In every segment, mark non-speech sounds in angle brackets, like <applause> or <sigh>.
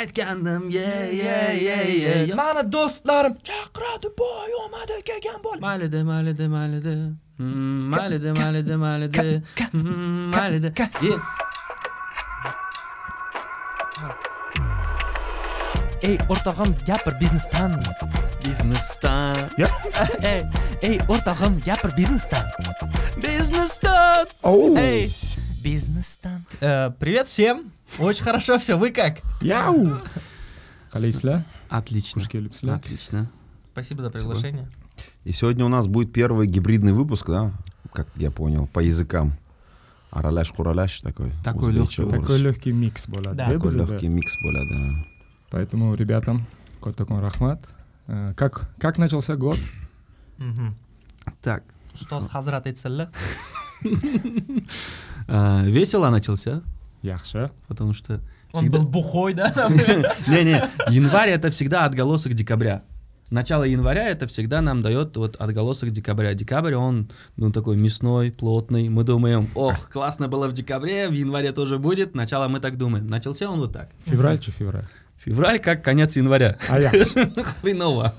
aytgandim. Ye ye ye ye mani do'stlarim chaqiradi boy omadi kelgan bo'l maylida maylida maylida. Maylida maylida maylida. maylida. ey o'rtog'im gapir biznesdan. Biznesdan. <laughs> Ey o'rtog'im gapir biznesdan. Biznesdan. Oh. Ey эй бизнестан Э, привет всем очень хорошо все вы как Яу! Қалайсызlar? отлично отлично спасибо за приглашение И сегодня у нас будет первый гибридный выпуск, да, как я понял, по языкам. Араляш-кураляш такой. Такой узбечий легкий. Такой легкий микс bo'ladi. Да. Такой легкий микс более, да. Поэтому ребятам kattakon rahmat. Э, Как как начался год? Так ustoz hazrat aytsinlar а, весело начался Yaxshi. потому что он был бухой да <laughs> Не-не, январь это всегда отголосок декабря. Начало января это всегда нам дает вот отголосок декабря. Декабрь, он, ну, такой мясной, плотный. Мы думаем, ох, классно было в декабре, в январе тоже будет. Начало мы так думаем. Начался он вот так. Fevral чи fevral? Февраль как конец января. А yaxshi. <laughs> Хреново.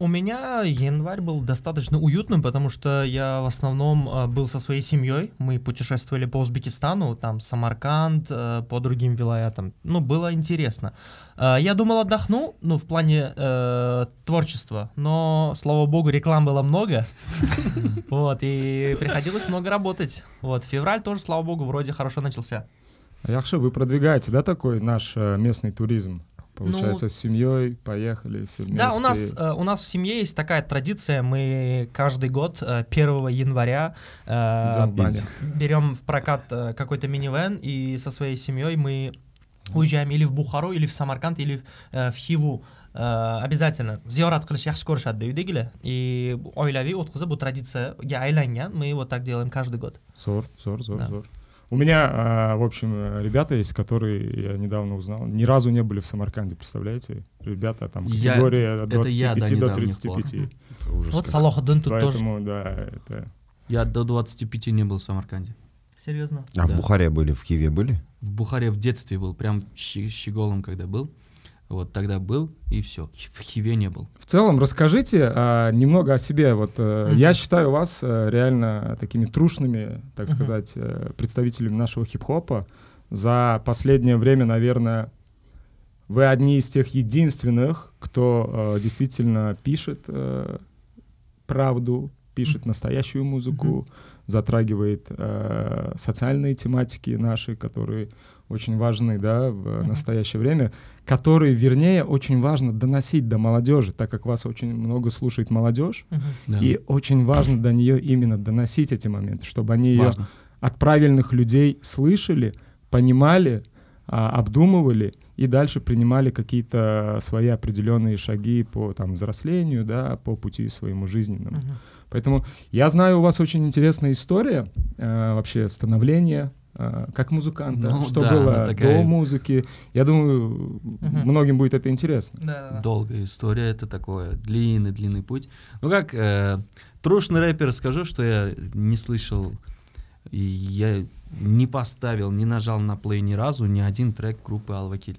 У меня январь был достаточно уютным, потому что я в основном а, был со своей семьей. Мы путешествовали по Узбекистану, там Самарканд, э, по другим вилаятам. Ну, было интересно. А, Я думал, отдохну, ну, в плане э, творчества, но, слава богу, реклам было много. <laughs> Вот, и приходилось много работать. Вот, февраль тоже, слава богу, вроде хорошо начался. А Yaxshi, вы продвигаете, да, такой наш э, местный туризм? Получается, с семьей поехали все вместе. Да, у нас, э, у нас в семье есть такая традиция, мы каждый год э, 1 января э, в баню. берем в прокат э, какой-то минивэн, и со своей семьей мы уезжаем или в Бухару, или в Самарканд, или э, в Хиву. Э, обязательно ziyorat qilish yaxshi ko'rishadi uydagilar и oilaviy o'tkazib bu traditsiyaga aylangan мы вот так делаем каждый год Зор, зор, зор, Да. У меня, а, в общем, ребята есть, которые я недавно узнал, ни разу не были в Самарканде, представляете? Ребята там Я- категория от это я до 25 до недавних 35. Это ужас вот как. Салохаддин тут тоже Поэтому, да, это... Я до 25 не был в Самарканде. серьезно А в Да. Бухаре были, в Киеве были? В Бухаре в детстве был, прям щеголом, когда был. Вот тогда был, и все. В Хиве не был. В целом, расскажите а, немного о себе. Вот э, Мгм. я считаю вас э, реально такими трушными, так Мгм. сказать, э, представителями нашего хип-хопа. За последнее время, наверное, вы одни из тех единственных, кто э, действительно пишет э, правду, пишет настоящую музыку, затрагивает э, социальные тематики наши, которые очень важны, да, в настоящее время, которые, вернее, очень важно доносить до молодежи, так как вас очень много слушает молодежь. Да. и очень важно до нее именно доносить эти моменты, чтобы они ее от правильных людей слышали, понимали, а, обдумывали и дальше принимали какие-то свои определенные шаги по там, взрослению, да, по пути своему жизненному. Поэтому я знаю, у вас очень интересная история э, вообще становления как музыканта, Ну что да, было такая- до музыки. Я думаю, многим будет это интересно. Да-да-да. Долгая история, это такое длинный-длинный путь. Ну как, э, трушный рэпер, скажу, что я не слышал, и я не поставил, не нажал на плей ни разу ни один трек группы Алвакиль.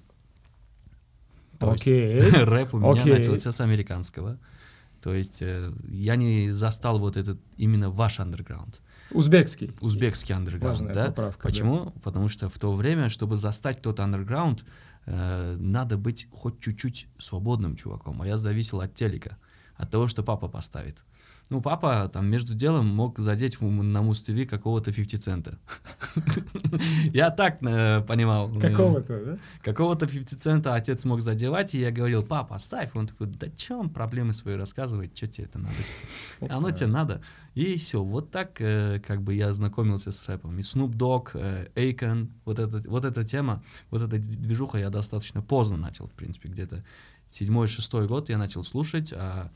Окей. <laughs> рэп у меня Окей. начался с американского. То есть э, я не застал вот этот именно ваш андерграунд, Узбекский. узбекский андерграунд, Важная да? поправка. да. Почему? Потому что в то время, чтобы застать тот андерграунд, э, надо быть хоть чуть-чуть свободным чуваком. А я зависел от телека, от того, что папа поставит. Ну, папа там между делом мог задеть на Муз-ТВ какого-то 50 цента. <laughs> Я так э, понимал. э, Какого-то, да? Какого-то 50 цента отец мог задевать, и я говорил, папа, оставь. Он такой, да чё он проблемы свои рассказывает, что тебе это надо? Оно тебе надо. И все, вот так э, как бы я знакомился с рэпом. И Snoop Dogg, э, Akon, вот, эта, вот эта тема, вот эта движуха я достаточно поздно начал, в принципе, где-то седьмой-шестой год я начал слушать, а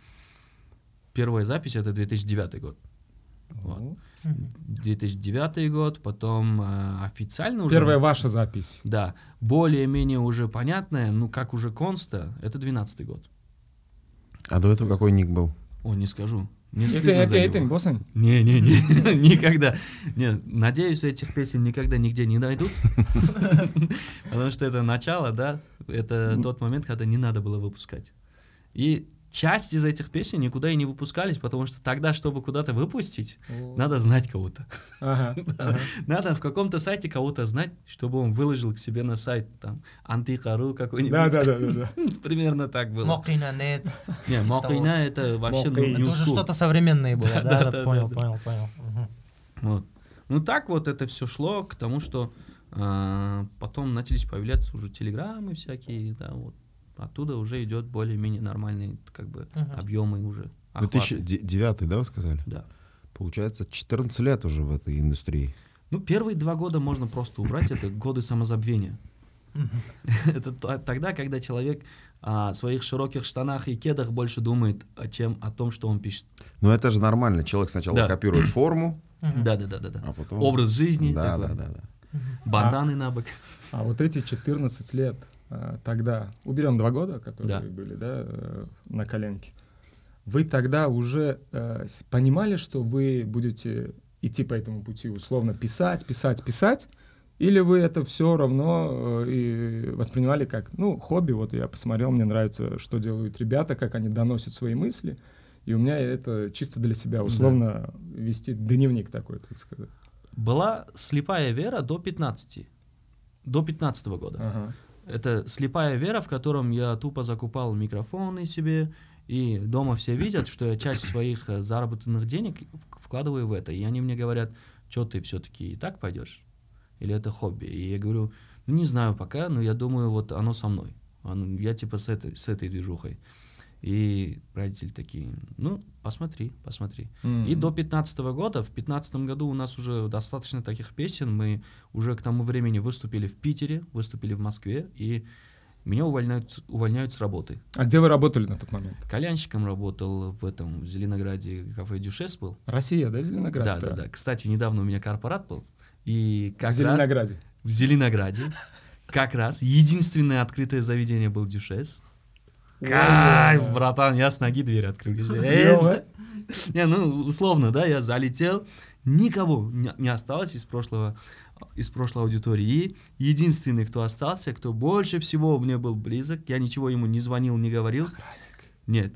первая запись это 2009 год. Вот. Ну, 2009 год, потом э, официально уже... Первая ваша запись. Да, более-менее уже понятное, ну как уже конста, это 12 год. А до этого какой ник был? О, не скажу. Мне Это, боссан. Не, не, не, <laughs> <laughs> никогда. Не, надеюсь, этих песен никогда нигде не найдут. <laughs> Потому что это начало, да, это тот момент, когда не надо было выпускать. И часть из этих песен никуда и не выпускались, потому что тогда, чтобы куда-то выпустить, надо знать кого-то. Ага, <laughs> ага. Надо в каком-то сайте кого-то знать, чтобы он выложил к себе на сайт там антихару какой-нибудь. Да, да, да, да. <laughs> Примерно так было. Мокина нет. <laughs> Не, Мокина это вообще Это уже что-то современное было, Да, да, понял, понял, понял. Вот. Ну так вот это все шло к тому, что а, потом начались появляться уже телеграммы всякие, да, вот. Оттуда уже идет более-менее нормальные как бы Мгм. объемы уже. охваты. 2009, да, вы сказали? Да. Получается, 14 лет уже в этой индустрии. Ну, первые два года можно просто убрать, это годы самозабвения. Это то- тогда, когда человек о своих широких штанах и кедах больше думает, о чем о том, что он пишет. Но это же нормально. Человек сначала Да. копирует <clears throat> форму. Да, да, да, да, да. а потом... Образ жизни, Да, такой, да, да, да. банданы на бок. А вот эти 14 лет а, тогда, уберем два года, которые Да. были, да, э, на коленке, вы тогда уже э, понимали, что вы будете идти по этому пути, условно писать, писать, писать, или вы это все равно э, и воспринимали как, ну, хобби, вот я посмотрел, мне нравится, что делают ребята, как они доносят свои мысли, и у меня это чисто для себя, условно, вести дневник такой, так сказать. Была слепая вера до 15. До 15 года. Ага. Это слепая вера, в котором я тупо закупал микрофоны себе, и дома все видят, что я часть своих э, заработанных денег вкладываю в это. И они мне говорят, что ты все-таки и так пойдешь? Или это хобби? И я говорю, ну не знаю пока, но я думаю, вот оно со мной. Я типа с этой, с этой движухой. И родители такие, ну, посмотри, посмотри. И до 15 года, в 15 году у нас уже достаточно таких песен, мы уже к тому времени выступили в Питере, выступили в Москве, и меня увольняют, с- увольняют с работы. А где вы работали на тот момент? Кальянщиком работал в этом, в Зеленограде, кафе Дюшес был. Россия, да, Зеленоград? Да, да, да. Кстати, недавно у меня корпорат был, и В как раз Зеленограде. в Зеленограде, как раз единственное открытое заведение был Дюшес. Кайф, братан, я с ноги дверь открыл. Не, ну, условно, да, я залетел, никого не, осталось из прошлого, из прошлой аудитории. И единственный, кто остался, кто больше всего мне был близок, я ничего ему не звонил, не говорил. Нет,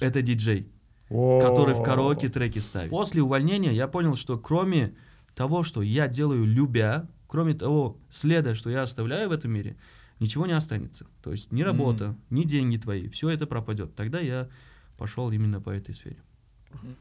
это диджей, который в караоке треки ставит. После увольнения я понял, что кроме того, что я делаю любя, кроме того следа, что я оставляю в этом мире, ничего не останется. То есть ни работа, ни деньги твои, все это пропадет. Тогда я пошел именно по этой сфере.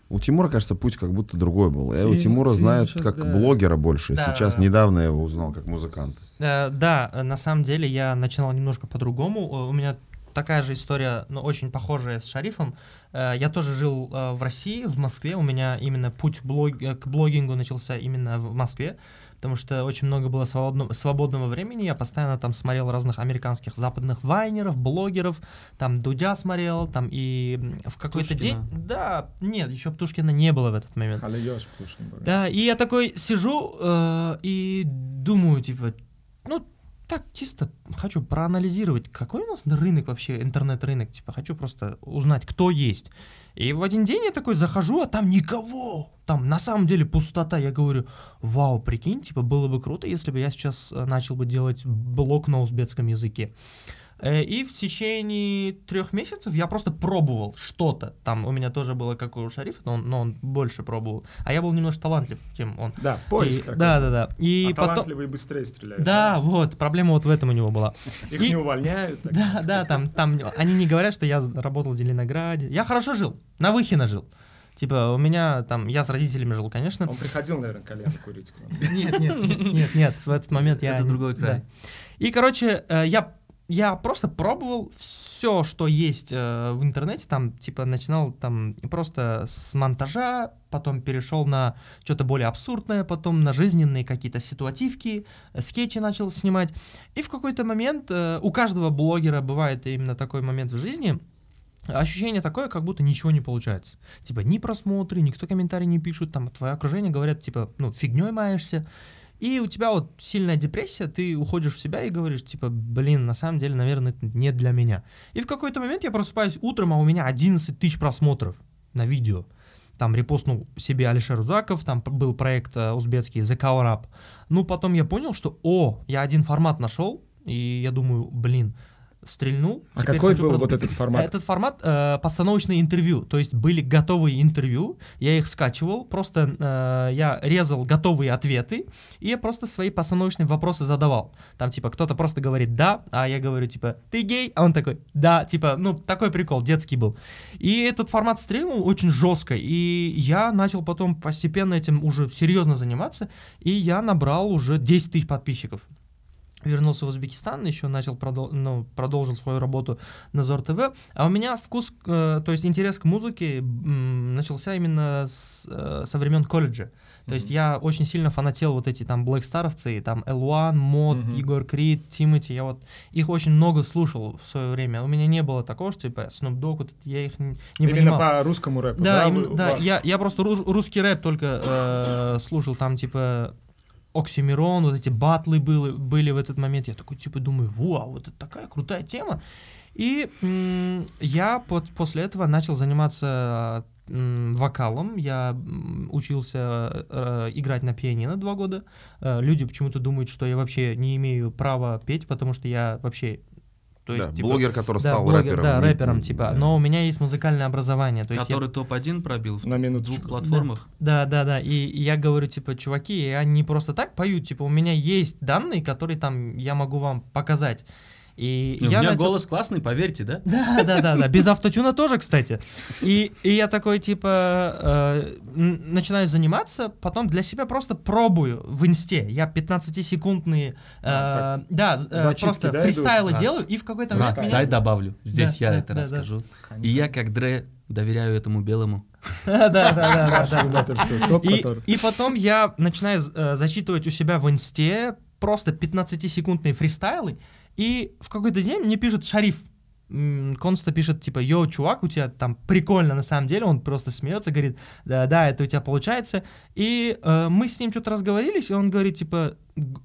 У Тимура, кажется, путь как будто другой был. Я у Тим- Тимура Тим знают щас, как да. блогера больше. Да, Сейчас да, да. недавно я его узнал как музыканта. Э, Да, э, на самом деле я начинал немножко по-другому. Э, У меня такая же история, но очень похожая с Шарифом. Э, Я тоже жил э, в России, в Москве. У меня именно путь блог- к блогингу начался именно в Москве, потому что очень много было свободно- свободного времени. Я постоянно там смотрел разных американских западных вайнеров, блогеров, там Дудя смотрел, там и в какой-то день... Да, нет, еще Птушкина не было в этот момент. Блин. Да, и я такой сижу э, и думаю, типа, ну, так чисто хочу проанализировать, какой у нас рынок вообще, интернет-рынок, типа, хочу просто узнать, кто есть. И в один день я такой захожу, а там никого, там на самом деле пустота. Я говорю, вау, прикинь, типа, было бы круто, если бы я сейчас э, начал бы делать блог на узбекском языке. Э, И в течение трех месяцев я просто пробовал что-то. Там у меня тоже было, как у Шарифа, но он, но он больше пробовал. А я был немножко талантлив, чем он. Да, поиск. И- да, да, да. И а потом... талантливые быстрее стреляют. Да, вот, проблема вот в этом у него была. Их И- не увольняют. так Да, сказать. да, там, там они не говорят, что я работал в Зеленограде. Я хорошо жил, на Выхино жил. Типа, у меня там, я с родителями жил, конечно. Он приходил, наверное, колено курить к вам. Нет, нет, нет, нет, в этот момент я... Это другой край. да. И, короче, э, я, я просто пробовал все, что есть э, в интернете, там, типа, начинал там просто с монтажа, потом перешел на что-то более абсурдное, потом на жизненные какие-то ситуативки, э, скетчи начал снимать. И в какой-то момент э, у каждого блогера бывает именно такой момент в жизни, ощущение такое, как будто ничего не получается. Типа, ни просмотры, никто комментарий не пишет, там, твое окружение говорят, типа, ну, фигней маешься. И у тебя вот сильная депрессия, ты уходишь в себя и говоришь, типа, блин, на самом деле, наверное, это не для меня. И в какой-то момент я просыпаюсь утром, а у меня 11 тысяч просмотров на видео. там репостнул себе Алишер Узаков, там был проект э, узбекский The Cover Up. Ну, потом я понял, что, о, я один формат нашел, и я думаю, блин, стрельнул. А теперь какой был продол- вот этот формат? Этот формат э, постановочное интервью, то есть были готовые интервью, я их скачивал, просто э, я резал готовые ответы, и я просто свои постановочные вопросы задавал. Там типа кто-то просто говорит «да», а я говорю типа «ты гей?», а он такой «да», типа, ну такой прикол, детский был. И этот формат стрельнул очень жестко, и я начал потом постепенно этим уже серьезно заниматься, и я набрал уже 10 тысяч подписчиков вернулся в Узбекистан, еще начал продол- ну, продолжил свою работу на Зор ТВ. А у меня вкус, э, то есть интерес к музыке м, начался именно с, э, со времен колледжа. То есть я очень сильно фанател вот эти там Black Старовцы, там L1, Мод, Мгм. Егор Крид, Тимати, я вот их очень много слушал в свое время. У меня не было такого, что типа Snoop Dogg, вот я их не, не Именно понимал. по русскому рэпу, Да, да? именно- да, вас? я, я просто рус- русский рэп только э, слушал, там типа Оксимирон, вот эти батлы были, были в этот момент. Я такой типа думаю, вау, вот это такая крутая тема. И м, я под- после этого начал заниматься вокалом. Я учился э, играть на пианино два года. Э, люди почему-то думают, что я вообще не имею права петь, потому что я вообще... То Да, есть, типа, блогер, который да, стал блогер, рэпером. Да, не- рэпером, типа. да. Но у меня есть музыкальное образование. То есть я Который топ-1 пробил в На минуточку. двух платформах. да, да, да. И я говорю, типа, чуваки, я не просто так пою, типа, у меня есть данные, которые там я могу вам показать. И У я меня начал- голос классный, поверьте, да? Да, да, да, да. Без автотюна тоже, кстати. И, и я такой, типа, э, начинаю заниматься, потом для себя просто пробую в инсте. Я 15-секундные, э, А, так, да, э, просто да, фристайлы идут? А. делаю, и в какой-то А, момент Фристайл. меня... дай добавлю. Здесь Да, я да, это да, да. расскажу. И я, как Дре, доверяю этому белому. <laughs> Да, да, да, да, да. Да, И, и потом я начинаю э, зачитывать у себя в инсте просто 15-секундные фристайлы, и в какой-то день мне пишет Шариф. Конста пишет, типа, йоу, чувак, у тебя там прикольно на самом деле, он просто смеется, говорит, да, да, это у тебя получается. И э, мы с ним что-то разговорились, и он говорит, типа, «Г-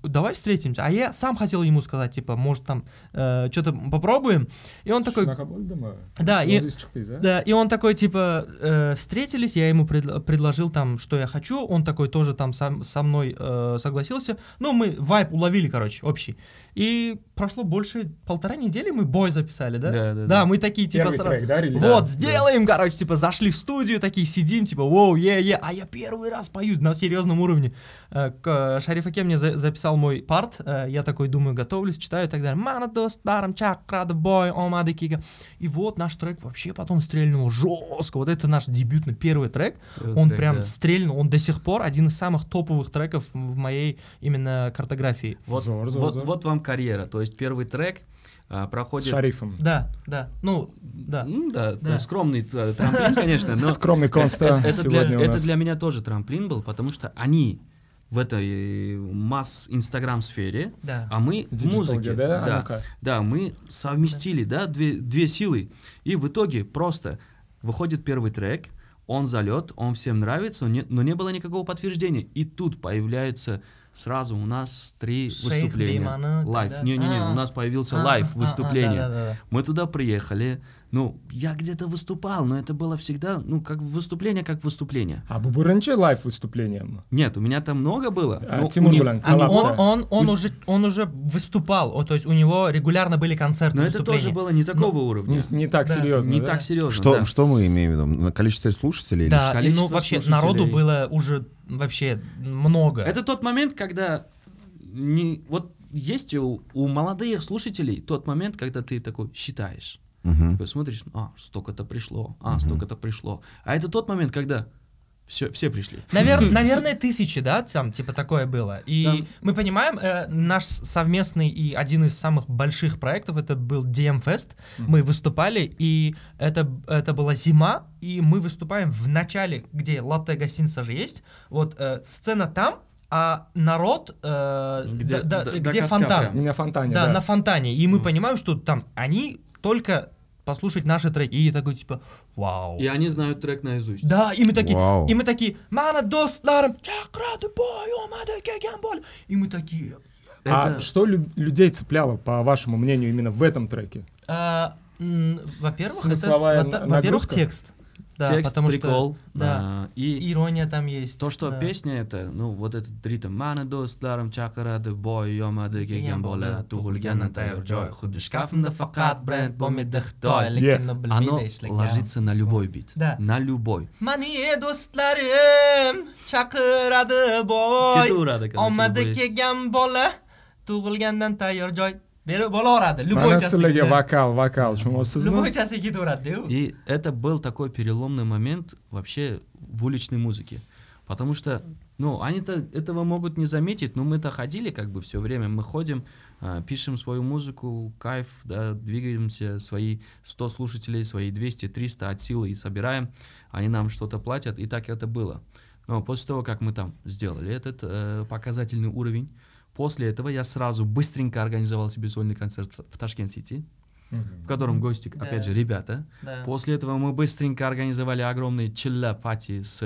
давай встретимся. А я сам хотел ему сказать, типа, может там что-то попробуем. И он такой? Да, и- да, и он такой, типа, э, встретились, я ему предл- предложил там, что я хочу, он такой тоже там сам, со мной э, согласился. Ну, мы вайп уловили, короче, общий. И прошло больше полтора недели, мы бой записали, да? Да, да, Да, да. мы такие, типа, Первый сра- трек, да, релиз? вот, Да. сделаем, короче, типа, зашли в студию, такие сидим, типа, воу, е, е, а я первый раз пою на серьезном уровне. Э, к- э, Шариф Аке мне за- записал мой парт, э, я такой думаю, готовлюсь, читаю и так далее. Мана достаром, чакрада бой, омады кига. И вот наш трек вообще потом стрельнул жестко. Вот это наш дебютный первый трек. Он Трек, прям да. стрельнул, он до сих пор один из самых топовых треков в моей именно картографии. Вот, Зор, зор, вот, зор. вот вам карьера. То есть первый трек а, С проходит... Шарифом. Да, да, ну, да. М, да, Да. скромный э, трамплин, конечно, но Скромный Конста это, это сегодня для, у это для меня тоже трамплин был, потому что они в этой э, масс-инстаграм-сфере, Да. а мы в музыке. да? А Да, ну-ка. да, мы совместили, да, две, две силы. И в итоге просто выходит первый трек, он залет, он всем нравится, но не, но не было никакого подтверждения. И тут появляются сразу у нас три Шейх выступления. Беймана, Лайв. Не-не-не, А. у нас появился А, лайв а, а, выступление. Мы туда приехали Ну, я где-то выступал, но это было всегда, ну, как выступление, как выступление. А бұл бірінші лайв выступлением? Нет, у меня там много было. А, но Тимур у не- Булан, они- коллаб, Он, да. он, он, уже, он уже выступал, о, то есть у него регулярно были концерты, Но это выступления. тоже было не такого уровня. Не, не так Да. серьезно, не да? так серьезно. Что, да. что мы имеем в виду? На Количество слушателей? или Да, и, ну количество вообще слушателей. народу было уже вообще много. Это тот момент, когда не вот есть у, у молодых слушателей тот момент, когда ты такой считаешь. Мгм. Ты смотришь, а, столько-то пришло, а, столько-то пришло. А это тот момент, когда все, все пришли. Навер- наверное, тысячи, да, там, типа, такое было. И Да. мы понимаем, э, наш совместный и один из самых больших проектов, это был DM Fest. Мы выступали, и это, это была зима, и мы выступаем в начале, где латте гостиница же есть. Вот э, сцена там, а народ, э, Где- да- да, до где катка фонтан. прям. Не на фонтане, Да, да. на фонтане. И мы понимаем, что там они только послушать наши треки. И такой, типа, вау. И они знают трек наизусть. Да, и мы такие, Вау. и мы такие, мана достларым, чакрады бой, омада кегемболь. И мы такие, А Это- что лю- людей цепляло, по вашему мнению, именно в этом треке? а, м, во-первых, это, Смысловая во- во-первых, нагрузка? текст. Да, текст, потому прикол. что да, а, и ирония там есть. то, что да. песня это, ну, вот этот ритм. Мана достларым чакырады, бой, йомады, кеген бола, тугулгенна тайр джой. Худы шкафында факат бренд, бомидых той. Lekin uni bilmaydi Оно ложится на любой бит. Да. На любой. Mani do'stlarim chaqiradi boy. Ketaveradi, короче, Omadi любой. kelgan bola berib bo'laveradi. Любойchasiga. sizlarga vokal vokal tushunayapsizmi Любойchasiga ketaveradi-ku. И это был такой переломный момент вообще в уличной музыке. Потому что, ну, они-то этого могут не заметить, но мы-то ходили как бы все время. Мы ходим, а, пишем свою музыку, кайф, да, двигаемся, свои 100 слушателей, свои 200, 300 от силы и собираем. Они нам что-то платят, и так это было. Но после того, как мы там сделали этот э, показательный уровень, после этого я сразу быстренько организовал себе сольный концерт в- Ташкент-Сити, в котором гости, Да. опять же, ребята. Да. После этого мы быстренько организовали огромный чилля пати с,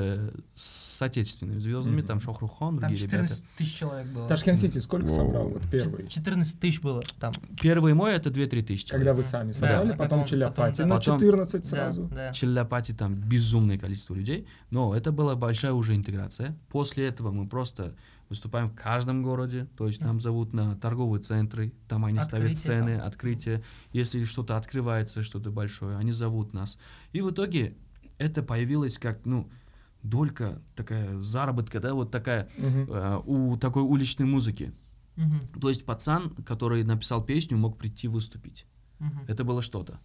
с отечественными звездами, Мгм. там Шохрухон, Там другие ребята. 14 тысяч человек было. Ташкент Сити сколько Воу. собрал вот первый 14 тысяч было там. Первый мой это 2-3 тысячи. когда вы сами Да, собрали потом- потом потом, Челяпати да. на Потом- 14 сразу Да, да. Челляпати там безумное количество людей, но это была большая уже интеграция. После этого мы просто выступаем в каждом городе, то есть нам зовут на торговые центры, там они ставят Открытие цены, там. открытие. Если что-то открывается, что-то большое, они зовут нас. И в итоге это появилось как, ну, долька такая заработка, да, вот такая Мгм. э, у такой уличной музыки. Мгм, То есть пацан, который написал песню, мог прийти выступить. мгм. Это было что-то.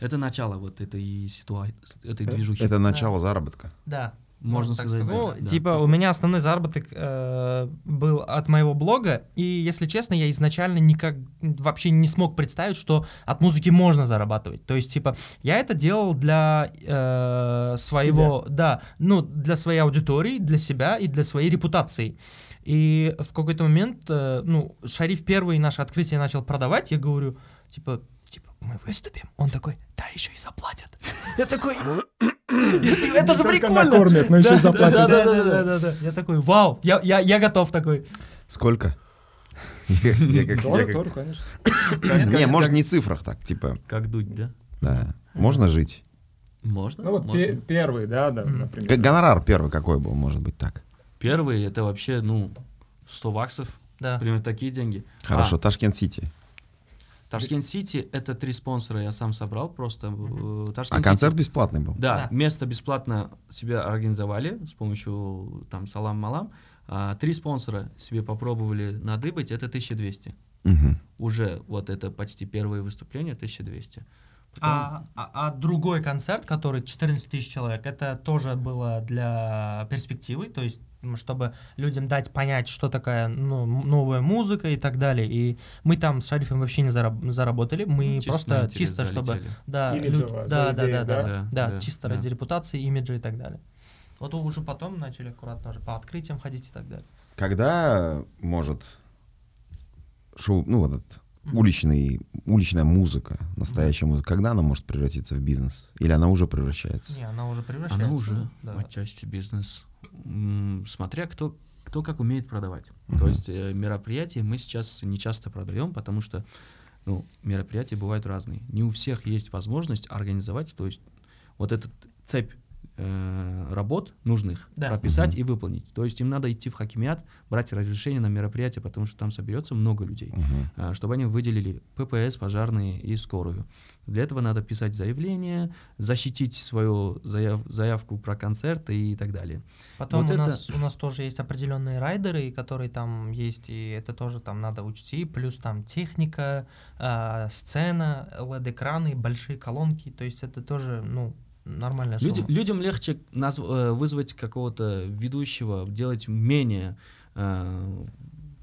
Это начало вот этой ситуации, этой Э, движухи. Это начало заработка. Да. Можно так сказать, Ну, да, да. типа, у меня основной заработок э, был от моего блога, и, если честно, я изначально никак вообще не смог представить, что от музыки можно зарабатывать. То есть, типа, я это делал для э, своего, да, ну, для своей аудитории, для себя и для своей репутации. И в какой-то момент, э, ну, Шариф первый наше открытие начал продавать, я говорю, типа, типа, мы выступим. Он такой, да, еще и заплатят. Я такой, это же прикольно. накормят, но еще заплатят. Да, да, да, да, да, да. Я такой, вау, я, я, я готов такой. Сколько? Как- тоже, конечно. Не, может не в цифрах так, типа, Как дуть, да? да. Можно жить. Можно. Ну вот первый, да, да, например. Как гонорар первый какой был, может быть так. Первый это вообще, ну, 100 баксов, Да. например, такие деньги. Хорошо, А, Ташкент-Сити. Ташкент-Сити это три спонсора я сам собрал просто. э, А Ташкент-Сити- концерт бесплатный был? Да, Да. место бесплатно себе организовали с помощью там салам-малам. А, три спонсора себе попробовали надыбать, это 1200. Мгм. Уже вот это почти первое выступление 1200. Потом- А, а- а другой концерт, который 14 тысяч человек, это тоже было для перспективы, то есть чтобы людям дать понять, что такая ну, новая музыка и так далее. И мы там с Шарифом вообще не зараб- заработали, мы чисто просто чисто, чтобы залетели. да, Имиджево, люд- за да, да, идею, да, да, да? да, Да, да, да, чисто да. ради репутации, имиджа и так далее. Вот уже потом начали аккуратно уже по открытиям ходить и так далее. Когда может шоу, ну вот этот. Уличный, уличная музыка, настоящая музыка, когда она может превратиться в бизнес? Или она уже превращается? Не, она уже превращается. Она уже да. отчасти бизнес. Смотря кто, кто как умеет продавать. То Мгм. есть э, мероприятия мы сейчас не часто продаем, потому что ну, мероприятия бывают разные. Не у всех есть возможность организовать, то есть вот этот цепь э, работ нужных Да. прописать Мгм. и выполнить. То есть им надо идти в хакимиат, брать разрешение на мероприятие, потому что там соберется много людей. Мгм. А, чтобы они выделили ППС, пожарные и скорую. Для этого надо писать заявление, защитить свою заяв- заявку про концерт и так далее. Потом Вот у, это- нас, у нас тоже есть определенные райдеры, которые там есть, и это тоже там надо учти. Плюс там техника, а, сцена, LED-экраны, большие колонки. То есть это тоже, ну, нормальная сумма. Люди- людям легче наз- э, вызвать какого-то ведущего, делать менее... э,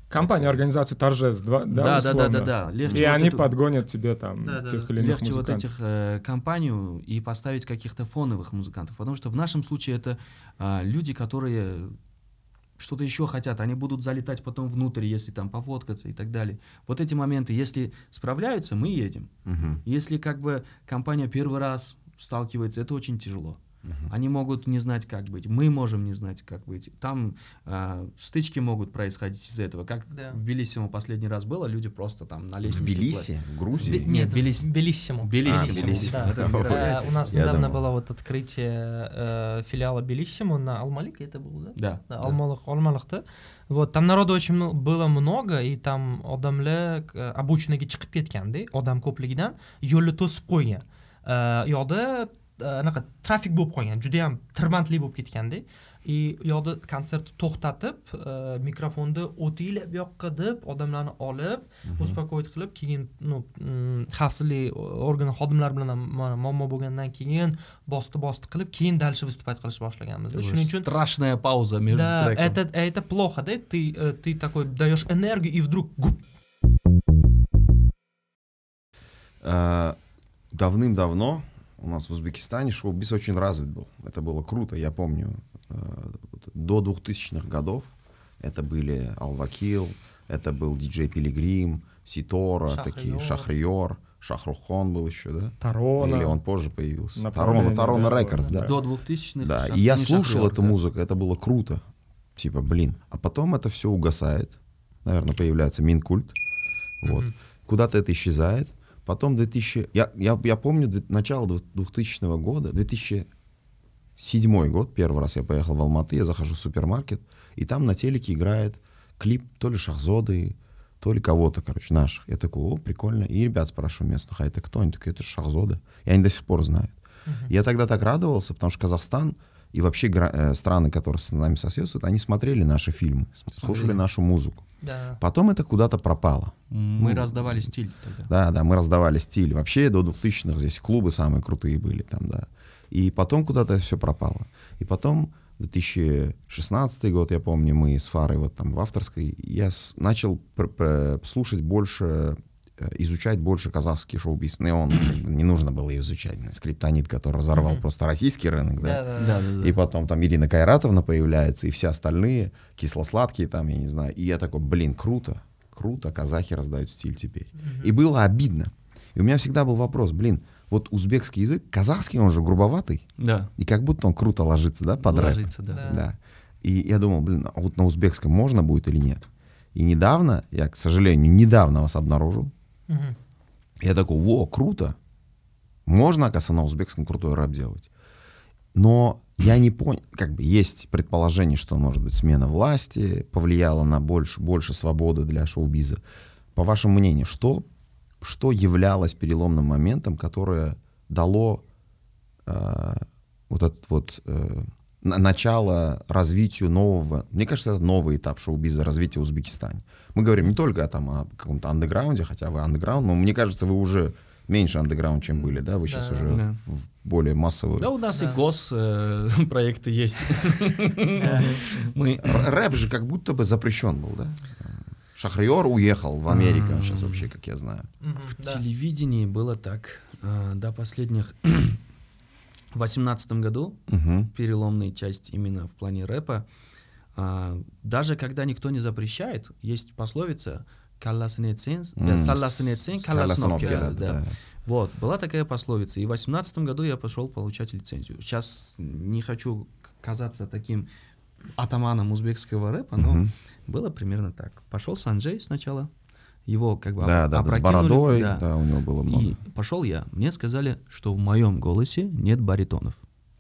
Компания организации торжеств, да, да, да, да, да, да, да. Легче И вот они эту- подгонят тебе там Да, да, тех да. или иных легче вот музыкантов. этих э, компанию и поставить каких-то фоновых музыкантов, потому что в нашем случае это а, люди, которые что-то еще хотят, они будут залетать потом внутрь, если там пофоткаться и так далее. Вот эти моменты, если справляются, мы едем. Мгм. Если как бы компания первый раз сталкивается, это очень тяжело. Они могут не знать, как быть. Мы можем не знать, как быть. Там а, стычки могут происходить из-за этого. Как Да. в Белиссимо последний раз было, люди просто там на В лестнице... Тбилиси, в Грузии. Бе- Нет, Белис- Белиссимо. Белиссимо. А, Белиссимо. Да. <laughs> Э. У нас Я недавно думал. было вот открытие э, филиала Белиссимо на Алмалике, это было, да? Да. Да, да. Алмалық, Алмалықта. Вот, там народу очень мно- было много, и там odamlar э, обочинаga chiqib ketganda, odam ko'pligidan yo'lni to'sib qo'ygan. Э, u yoqda э, anaqa trafik bo'lib qolgan, juda ham tirbandli bo'lib ketganda. И u yoqda konsertni to'xtatib, э, mikrofonni o'tinglar bu yoqqa deb odamlarni olib, uspokоить qilib, keyin ну, mm, xavfsizlik organi xodimlari bilan ham mana muammo bo'lgandan keyin bosti-bosti qilib, keyin дальше выступать qilish boshlaganmiz. Shuning uchun Страшная пауза между да, треком. это, это плохо, да? Ты, э, ты такой даешь энергию, и вдруг гуп. Давным-давно у нас в Узбекистане шоу-биз очень развит был. Это было круто, я помню. э, До 2000-х годов это были Алвакил, это был диджей Пилигрим, Ситора, Шахриор. такие, Шахриор, Шахрухон был еще, да? Тарона. Или он позже появился. Направление, Тарона, Тарона да, Рекордс, да. До 2000-х. Да, и я слушал Шахриор, эту да. музыку, это было круто. Типа, блин. А потом это все угасает. Наверное, появляется Минкульт. Вот. Куда-то это исчезает. Потом 2000... Я, я, я помню начало двух- 2000 года, 2007 год, первый раз я поехал в Алматы, я захожу в супермаркет, и там на телеке играет клип то ли Шахзоды, то ли кого-то, короче, наших. Я такой, о, прикольно. И ребят спрашиваю местных, а это кто? Они такие, это же Шахзода. И они до сих пор знают. Я тогда так радовался, потому что Казахстан и вообще э, страны, которые с нами соседствуют, они смотрели наши фильмы, слушали нашу музыку. Да. Потом это куда-то пропало. Мы раздавали стиль тогда. Да, да, мы раздавали стиль. Вообще до 2000-х здесь клубы самые крутые были там, да. И потом куда-то все пропало. И потом 2016 год, я помню, мы с Фарой вот там в авторской, я с- начал пр- пр- слушать больше, изучать больше казахский шоу-биз. Ну, и он не нужно было изучать. Скриптонит, который разорвал просто российский рынок, да. Да, да, Да. И потом там Ирина Кайратовна появляется, и все остальные, кисло-сладкие там, я не знаю. И я такой, блин, круто, круто, казахи раздают стиль теперь. И было обидно. И у меня всегда был вопрос, блин, вот узбекский язык, казахский, он же грубоватый, Да. и как будто он круто ложится, да, под. Ложится, да. Да. Да. И я думал, блин, а вот на узбекском можно будет или нет? И недавно, я, к сожалению, недавно вас обнаружил, Мгм. я такой, во, круто. Можно, оказывается, на узбекском крутой рэп делать. Но я не понял, как бы есть предположение, что, может быть, смена власти повлияла на больше, больше свободы для шоу-биза. По вашему мнению, что, что являлось переломным моментом, которое дало э, вот этот вот э, начало развитию нового, мне кажется, это новый этап шоу-биза, развития в Узбекистане. Мы говорим не только там о каком-то андеграунде, хотя вы андеграунд, но мне кажется, вы уже меньше андеграунд, чем были, да? Вы сейчас Да. уже Да. в более массовую. Да, у нас Да. и гос э, <laughs> есть. Мы Рэп же как будто бы запрещен был, да? Шахриор уехал в Америку, сейчас вообще, как я знаю. В телевидении было так э, до последних в восемнадцатом году Мгм. переломная часть именно в плане рэпа. А, даже когда никто не запрещает, есть пословица «Калласыне цен, э, салласыне цен, калласын Калласын об келеді», келеді, да. да. Вот, была такая пословица. И в восемнадцатом году я пошел получать лицензию. Сейчас не хочу казаться таким атаманом узбекского рэпа, но Мгм. было примерно так. Пошел Санджей сначала, его как бы Да, да, с бородой, да. да, у него было много. И пошел я. Мне сказали, что в моем голосе нет баритонов.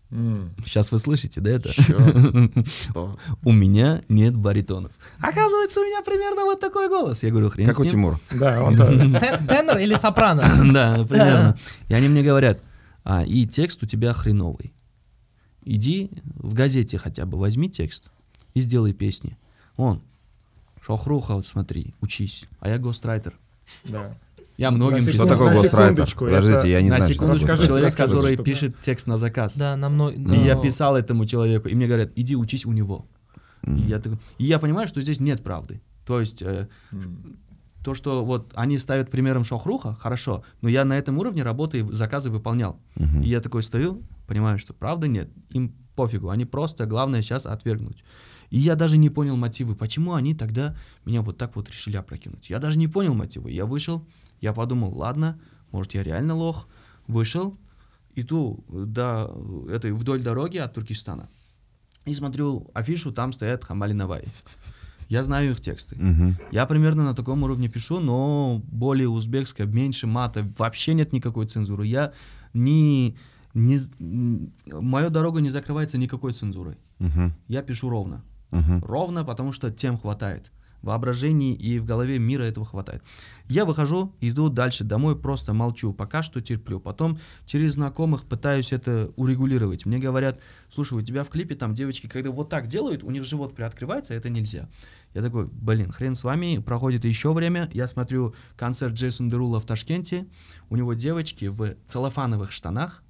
М. Сейчас вы слышите, да, это? <laughs> Что? У меня нет баритонов. Оказывается, у меня примерно вот такой голос. Я говорю, хрен Как у. Тимура. <laughs> Да, он тоже. <laughs> Тен- Тенор или сопрано? Да, примерно. И они мне говорят, а, и текст у тебя хреновый. Иди в газете хотя бы возьми текст и сделай песни. Он, Шохруха, вот смотри, учись. А я гострайтер. Да. Я многим Что секунду- такое гострайтер? Подождите, это- я не на знаю, что секундочку, такое человек, который что- пишет текст на заказ. Да, на мной. И я писал этому человеку, и мне говорят, иди учись у него. И, я такой- и я понимаю, что здесь нет правды. То есть э, М. то, что вот они ставят примером Шохруха, хорошо, но я на этом уровне работы и заказы выполнял. Мгм. И я такой стою, понимаю, что правда нет, им пофигу, они просто, главное сейчас отвергнуть. И я даже не понял мотивы, почему они тогда меня вот так вот решили опрокинуть. Я даже не понял мотивы. Я вышел, я подумал, ладно, может я реально лох. Вышел, иду до этой вдоль дороги от Туркестана и смотрю афишу, там стоят Хамали Навай. Я знаю их тексты. Мгм. Я примерно на таком уровне пишу, но более узбекское, меньше мата, вообще нет никакой цензуры. Я не, не мою дорогу не закрывается никакой цензурой. Мгм. Я пишу ровно. Мгм. Ровно, потому что тем хватает. Воображений и в голове мира этого хватает. Я выхожу, иду дальше домой, просто молчу, пока что терплю. Потом через знакомых пытаюсь это урегулировать. Мне говорят, слушай, у тебя в клипе там девочки, когда вот так делают, у них живот приоткрывается, это нельзя. Я такой, блин, хрен с вами, проходит еще время, я смотрю концерт Джейсон Дерула в Ташкенте, у него девочки в целлофановых штанах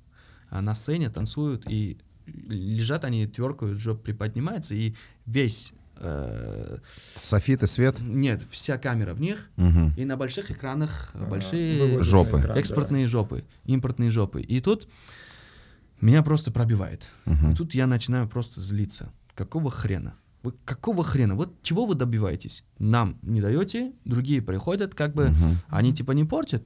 а, на сцене танцуют, и лежат они, тверкают, жоп приподнимается, и весь э, Софит и свет. нет, вся камера в них, Мгм. и на больших экранах А, большие на Жопы. экран, да. экспортные жопы, импортные жопы. И тут меня просто пробивает. Мгм. И тут я начинаю просто злиться. Какого хрена? Вы какого хрена? Вот чего вы добиваетесь? Нам не даете, другие приходят, как бы Мгм. они типа не портят.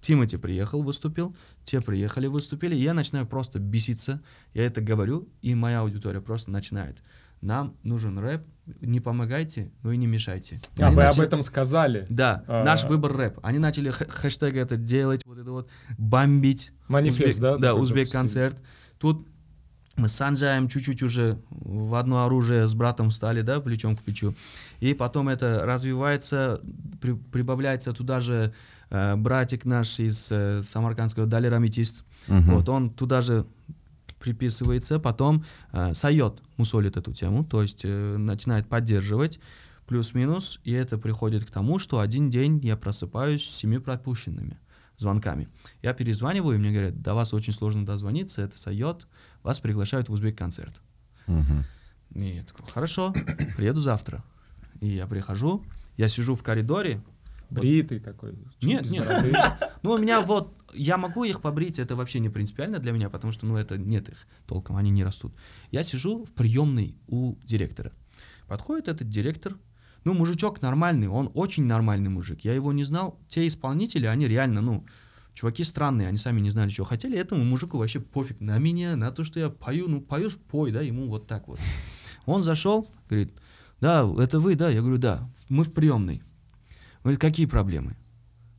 Тимати приехал, выступил, те приехали, выступили, и я начинаю просто беситься. Я это говорю, и моя аудитория просто начинает. Нам нужен рэп, не помогайте, но и не мешайте. А Они вы об начали- этом сказали? да, А. наш выбор рэп. Они начали хэ- хэштег это делать, вот это вот бомбить. Манифест, Узбек- да? Да, такой узбек запустили? концерт. Тут мы с Санджаем чуть-чуть уже в одно оружие с братом стали, да, плечом к плечу. И потом это развивается, при- прибавляется туда же э, братик наш из э, Самаркандского, Далер Аметист. Мгм. Вот он туда же приписывается, потом э, Сайот мусолит эту тему, то есть э, начинает поддерживать плюс-минус, и это приходит к тому, что один день я просыпаюсь с семи пропущенными звонками. Я перезваниваю, и мне говорят, до вас очень сложно дозвониться, это Сайот, вас приглашают в узбек-концерт. Мгм. И я такой, хорошо, приеду завтра. И я прихожу, я сижу в коридоре, Бритый такой. Нет, нет. <laughs> ну, у меня вот, я могу их побрить, это вообще не принципиально для меня, потому что, ну, это нет их толком, они не растут. Я сижу в приемной у директора. Подходит этот директор, ну, мужичок нормальный, он очень нормальный мужик. Я его не знал. Те исполнители, они реально, ну, чуваки странные, они сами не знали, чего хотели. Этому мужику вообще пофиг на меня, на то, что я пою. Ну, поешь, пой, да, ему вот так вот. Он зашел, говорит, да, это вы, да? Я говорю, да, мы в приемной. Он говорит, какие проблемы?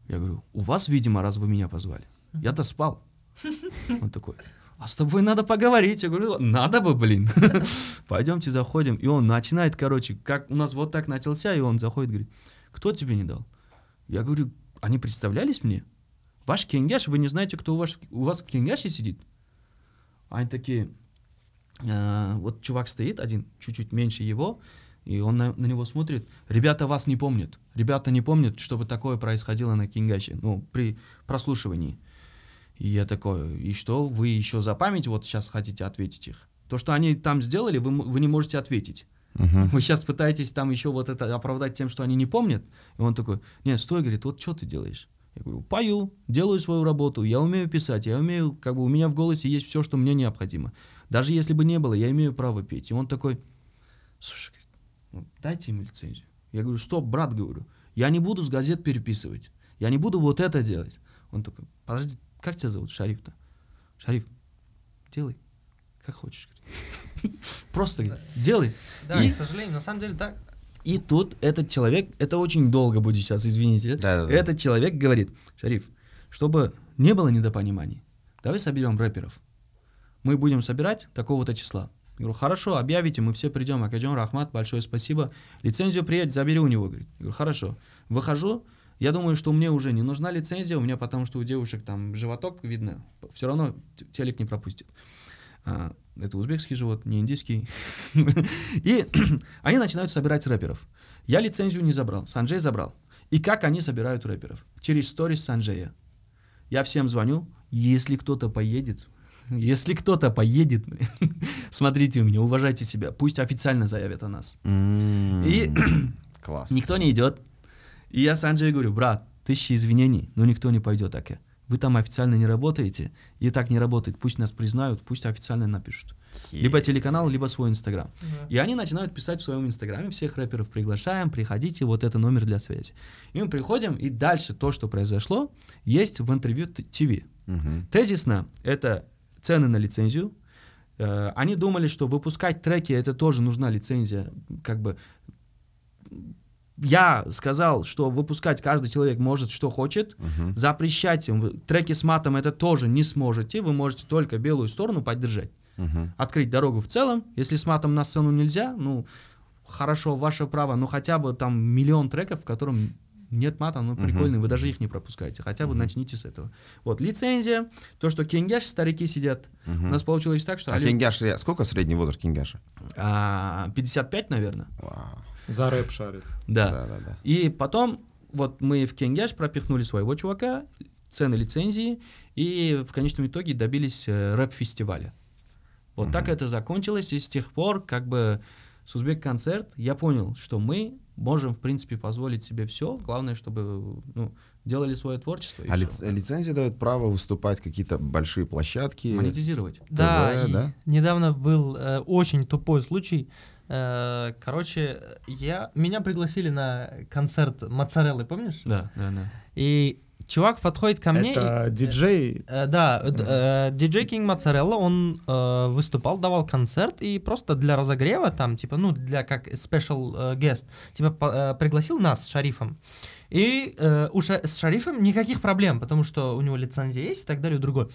Я говорю, у вас, видимо, раз вы меня позвали. Я-то спал. <laughs> Он такой, а с тобой надо поговорить. Я говорю, надо бы, блин. <laughs> Пойдемте заходим. И он начинает, короче, как у нас вот так начался, и он заходит, говорит, кто тебе не дал? Я говорю, они представлялись мне? Ваш кенгяш, вы не знаете, кто у вас, у вас в кенгяше сидит? Они такие, «А, вот чувак стоит один, чуть-чуть меньше его, и он на, на него смотрит. Ребята вас не помнят. Ребята не помнят, чтобы такое происходило на Кингаше, ну, при прослушивании. И я такой, и что, вы еще за память вот сейчас хотите ответить их? То, что они там сделали, вы, вы не можете ответить. Мгм. Вы сейчас пытаетесь там еще вот это оправдать тем, что они не помнят. И он такой, не, стой, говорит, вот что ты делаешь? Я говорю, пою, делаю свою работу, я умею писать, я умею, как бы у меня в голосе есть все, что мне необходимо. Даже если бы не было, я имею право петь. И он такой, слушай, дайте ему лицензию. Я говорю, стоп, брат, говорю, я не буду с газет переписывать, я не буду вот это делать. Он такой, подожди, как тебя зовут? Шариф-то. Шариф, делай, как хочешь. <laughs> Просто говорит, делай. Да, И- к сожалению, на самом деле так. И тут этот человек, это очень долго будет сейчас, извините. Этот человек говорит, Шариф, чтобы не было недопониманий, давай соберем рэперов. Мы будем собирать такого-то числа. Я говорю, хорошо, объявите, мы все придем. Академ Рахмат, большое спасибо. Лицензию приедь, забери у него. Я говорю, хорошо. Выхожу, я думаю, что мне уже не нужна лицензия, у меня потому что у девушек там животок видно, все равно телек не пропустит. А, это узбекский живот, не индийский. <laughs> И <clears throat> они начинают собирать рэперов. Я лицензию не забрал, Санджей забрал. И как они собирают рэперов? Через сторис Санджея. Я всем звоню, если кто-то поедет, если кто-то поедет, <laughs> смотрите у меня, уважайте себя, пусть официально заявят о нас. И <clears throat> Класс. Никто не идет. И я Санджей говорю, брат, тысячи извинений, но никто не пойдет так. Вы там официально не работаете, и так не работает. Пусть нас признают, пусть официально напишут. Либо телеканал, либо свой инстаграм. И они начинают писать в своем инстаграме, всех рэперов приглашаем, приходите, вот это номер для связи. И мы приходим, и дальше то, что произошло, есть в интервью ТВ. Мгм. Тезисно, это цены на лицензию. Э, Они думали, что выпускать треки это тоже нужна лицензия. Как бы я сказал, что выпускать каждый человек может, что хочет. Мгм. Запрещать им треки с матом это тоже не сможете. Вы можете только белую сторону поддержать. Мгм. Открыть дорогу в целом. Если с матом на сцену нельзя, ну, хорошо, ваше право. Но хотя бы там миллион треков, в котором нет мата, ну, прикольные, вы даже их не пропускаете. Хотя бы начните с этого. Вот, лицензия. То, что кенгяш, старики сидят. У нас получилось так, что... А Кенгяш, сколько средний возраст Кенгяша? а, 55, наверное. Вау. За рэп шарит. Да. Да, да, да. И потом вот мы в Кенгяш пропихнули своего чувака, цены лицензии, и в конечном итоге добились э, рэп-фестиваля. Вот так это закончилось, и с тех пор как бы с Узбек-концерт я понял, что мы можем, в принципе, позволить себе все. Главное, чтобы ну, делали свое творчество А лиц- лицензия дает право выступать какие-то большие площадки. монетизировать. Да, ТВ, и да? недавно был э, очень тупой случай. Э, короче, я, меня пригласили на концерт Моцареллы, помнишь? Да, да, да. И чувак подходит ко мне. и- Это диджей. Э, да, э, э, диджей Кинг Моцарелла, он э, выступал, давал концерт и просто для разогрева там, типа, ну, для как special э, guest, типа, по- э, пригласил нас с Шарифом. И э, у Ша- с Шарифом никаких проблем, потому что у него лицензия есть и так далее, и другое.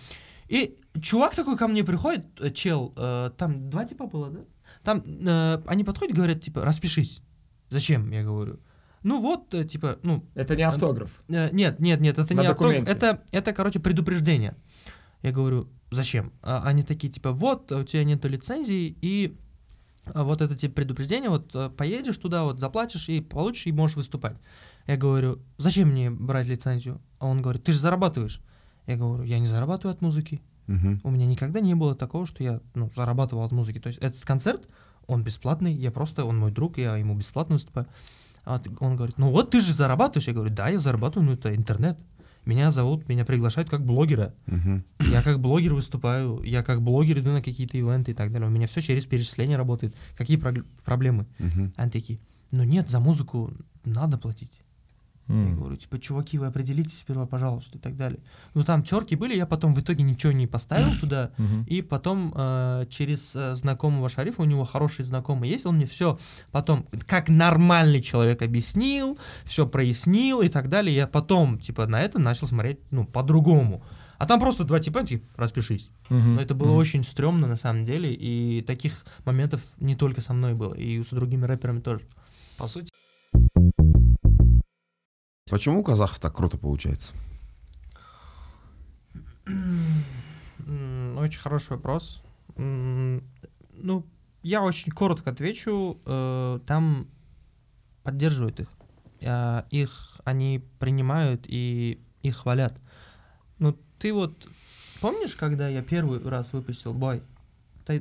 И чувак такой ко мне приходит, э, чел, э, там два типа было, да? Там э, они подходят, говорят, типа, распишись. Зачем? Я говорю. Ну вот, э, типа, ну, Это не автограф. Э, Нет, нет, нет, это На не автограф, документе. это, это, короче, предупреждение. Я говорю, зачем? А они такие, типа, вот, у тебя нету лицензии, и а, вот это типа предупреждение, вот э, поедешь туда, вот заплатишь и получишь, и можешь выступать. Я говорю, зачем мне брать лицензию? А он говорит, ты же зарабатываешь. Я говорю, я не зарабатываю от музыки. Мгм. У меня никогда не было такого, что я ну, зарабатывал от музыки. То есть этот концерт, он бесплатный, я просто, он мой друг, я ему бесплатно выступаю. А он говорит, ну вот ты же зарабатываешь. Я говорю, да, я зарабатываю, но это интернет. Меня зовут, меня приглашают как блогера. Мгм. Я как блогер выступаю, я как блогер иду на какие-то ивенты и так далее. У меня все через перечисление работает. Какие прог- проблемы? Мгм. Они такие, ну нет, за музыку надо платить. Я М. говорю, типа, чуваки, вы определитесь сперва, пожалуйста, и так далее. Ну там терки были, я потом в итоге ничего не поставил туда. Мгм. И потом э, через э, знакомого шарифа, у него хороший знакомый есть, он мне все потом, как нормальный человек объяснил, все прояснил и так далее. Я потом, типа, на это начал смотреть, ну, по-другому. А там просто два типа, такие, распишись. Мгм. Но это было Мгм. очень стрёмно на самом деле, и таких моментов не только со мной было, и с другими рэперами тоже. По сути, Почему у казахов так круто получается? Очень хороший вопрос. Ну, я очень коротко отвечу. Э, Там поддерживают их. А, Их они принимают и их хвалят. Ну, ты вот помнишь, когда я первый раз выпустил бой?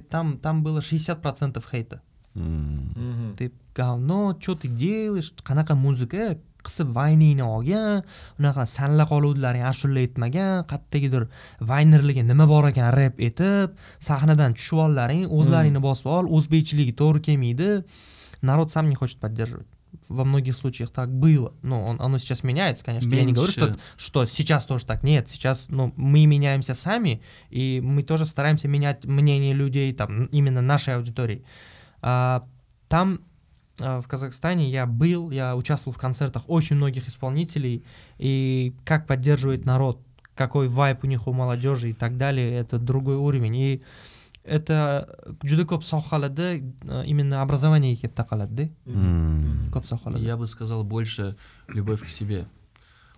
Там, там было 60% хейта. Мгм. Ты говно, что ты делаешь? Qanaqa muzika qisib vayningni olgan, unaqa sanla qoluvdilaring ashula aytmagan, qayerdagidir vaynerligi nima bor ekan rep etib, sahnadan tushib ollaring, o'zlaringni bosib ol, o'zbekchiligi to'g'ri kelmaydi. Народ сам не хочет поддерживать. Во многих случаях так было. Ну, он, оно сейчас меняется, конечно. Я не говорю, что, Меньше. что сейчас тоже так. Нет, сейчас ну, мы меняемся сами, и мы тоже стараемся менять мнение людей, там, именно нашей аудитории. А, там в Казахстане я был, я участвовал в концертах очень многих исполнителей, и как поддерживает народ, какой вайп у них у молодежи и так далее, это другой уровень. И это juda ko'p sohalarda э, именно образование kelib taqaladi М. ko'p sohalarda я бы сказал больше любовь к себе.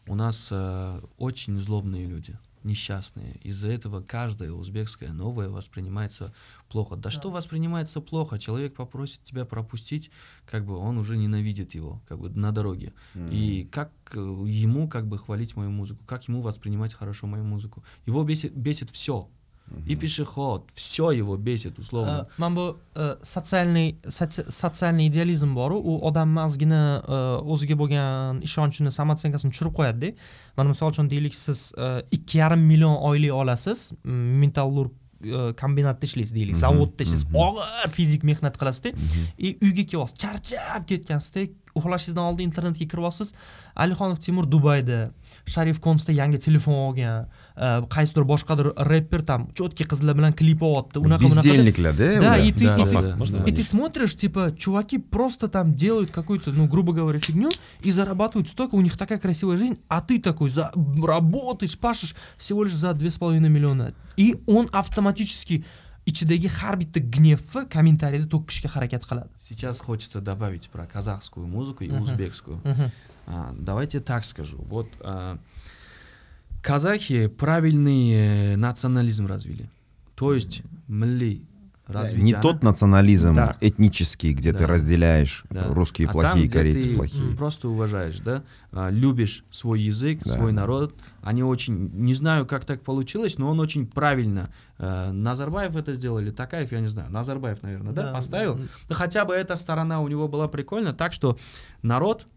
У нас э, очень злобные люди, несчастные. Из-за этого каждое узбекское новое воспринимается плохо. Да, что воспринимается плохо? Человек попросит тебя пропустить, как бы он уже ненавидит его, как бы на дороге. И как э, ему как бы хвалить мою музыку, как ему воспринимать хорошо мою музыку? Его бесит, бесит все. И пешеход, все его бесит, условно. Э, mana bu э, sotsialniy sots- sotsialniy idealizm boru u odamni ozgina э, o'ziga bo'lgan ishonchini samotsenkasini tushirib qo'yadida mana misol uchun deylik siz э, ikki yarim million oylik olasiz mm, metallurg э, kombinatda ishlaysiz deylik Mhm, zavodda ishlaysiz mhm. og'ir fizik mehnat qilasizda Мгм. и uyga kelyapsiz charchab ketgansizda uxlashingizdan oldin internetga kirib olasiz alixonov timur dubayda sharif konsda yangi telefon olgan э, qaysidir boshqadir рэпер там четкий qizlar bilan klip olyapti unaqa bunaqa да, да? и ты, и, ты, и ты смотришь, типа, чуваки просто там делают какую-то, ну, грубо говоря, фигню и зарабатывают столько, у них такая красивая жизнь, а ты такой за, работаешь, пашешь всего лишь за 2,5 миллиона. И он автоматически ichidagi har bitta gневni kommentariyada to'kishga harakat qiladi Сейчас хочется добавить про казахскую музыку и узбекскую. А, давайте так скажу. Вот а, казахи правильный э, национализм развили. То есть мли развитие. Не тот национализм Да. этнический, где Да. ты разделяешь Да. русские А там, плохие, где корейцы ты плохие. Просто уважаешь, да, А, любишь свой язык, Да, свой да. народ. Они очень, не знаю, как так получилось, но он очень правильно. э, Назарбаев это сделал или Такаев, я не знаю. Назарбаев, наверное, да, Да. поставил. Ну, хотя бы эта сторона у него была прикольна, так что народ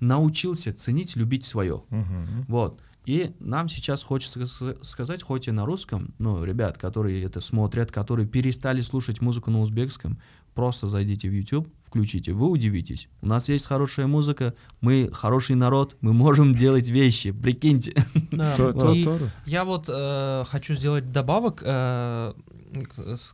научился ценить, любить свое. Мгм. Вот. И нам сейчас хочется сказать, хоть и на русском, ну, ребят, которые это смотрят, которые перестали слушать музыку на узбекском, просто зайдите в YouTube, включите, вы удивитесь. У нас есть хорошая музыка, мы хороший народ, мы можем делать вещи, прикиньте. Да, и Я вот э, хочу сделать добавок э,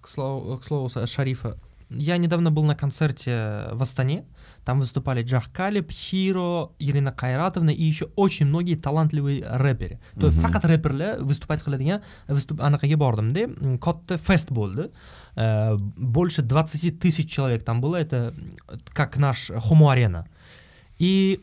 к, слову, к слову Са- Шарифа. Я недавно был на концерте в Астане. Там выступали Джах Калиб, Хиро, Ирина Кайратовна и еще очень многие талантливые рэперы. То есть faqat рэперlar выступать qiladigan выступ anaqaga bordimda katta fest bo'ldi Э, больше 20 тысяч человек там было это как наш Хому Арена и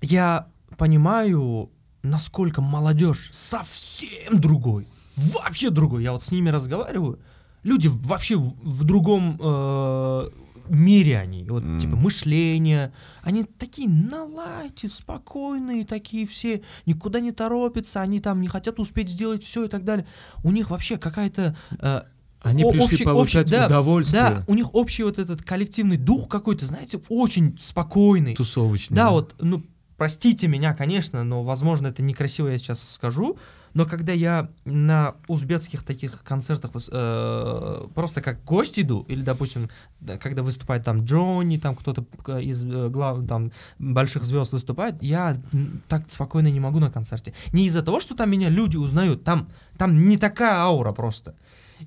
я понимаю, насколько молодежь совсем другой. Вообще другой. Я вот с ними разговариваю. Люди вообще в, в другом э, мире они. Вот, М. типа, мышление. Они такие на лайте, спокойные, такие все, никуда не торопятся, они там не хотят успеть сделать все и так далее. У них вообще какая-то... э, Они пришли общий- получать общий- да, удовольствие. Да, у них общий вот этот коллективный дух какой-то, знаете, очень спокойный. Тусовочный. Да, вот, ну, простите меня, конечно, но, возможно, это некрасиво я сейчас скажу, но когда я на узбекских таких концертах э, просто как гость иду, или, допустим, да, когда выступает там Джонни, там кто-то э, из э, глав, там, больших звезд выступает, я так спокойно не могу на концерте. Не из-за того, что там меня люди узнают, там, там не такая аура просто.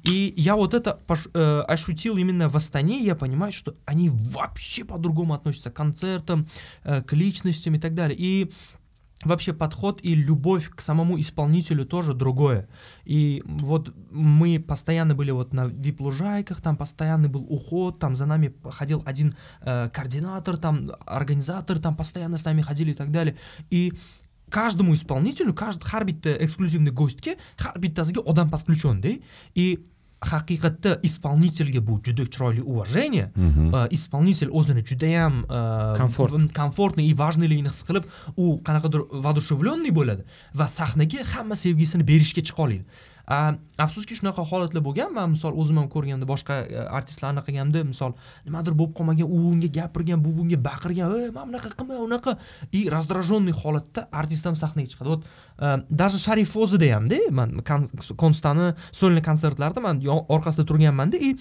И я вот это пош- э, ощутил именно в Астане, я понимаю, что они вообще по-другому относятся к концертам, э, к личностям и так далее. И вообще подход и любовь к самому исполнителю тоже другое. И вот мы постоянно были вот на вип-лужайках, там постоянный был уход, там за нами ходил один э, координатор, там организатор, там постоянно с нами ходили и так далее. И каждому исполнителю, каждый, bitta эксклюзивный гостьке, har bittasiga odam подключенный. И haqiqatda исполнительga bu juda chiroyli уважение Мгм. Э, исполнитель o'zini judayam э, Komfort. v- komfortniy и важныйligini his qilib u qanaqadir воодушевленный bo'ladi va sahnaga hamma sevgisini berishga chiqa oladi afsuski shunaqa holatlar bo'lgan man misol o'zim ham ko'rganda boshqa e, artistlarni qilganda misol nimadir bo'lib qolmagan u unga gapirgan bu bunga baqirgan ey mana bunaqa qilma unaqa и раздраженный holatda artist ham sahnaga chiqadi. Вот e, даже sharif o'zida hamda man konstani sольный konsertlarida man orqasida turganmanda и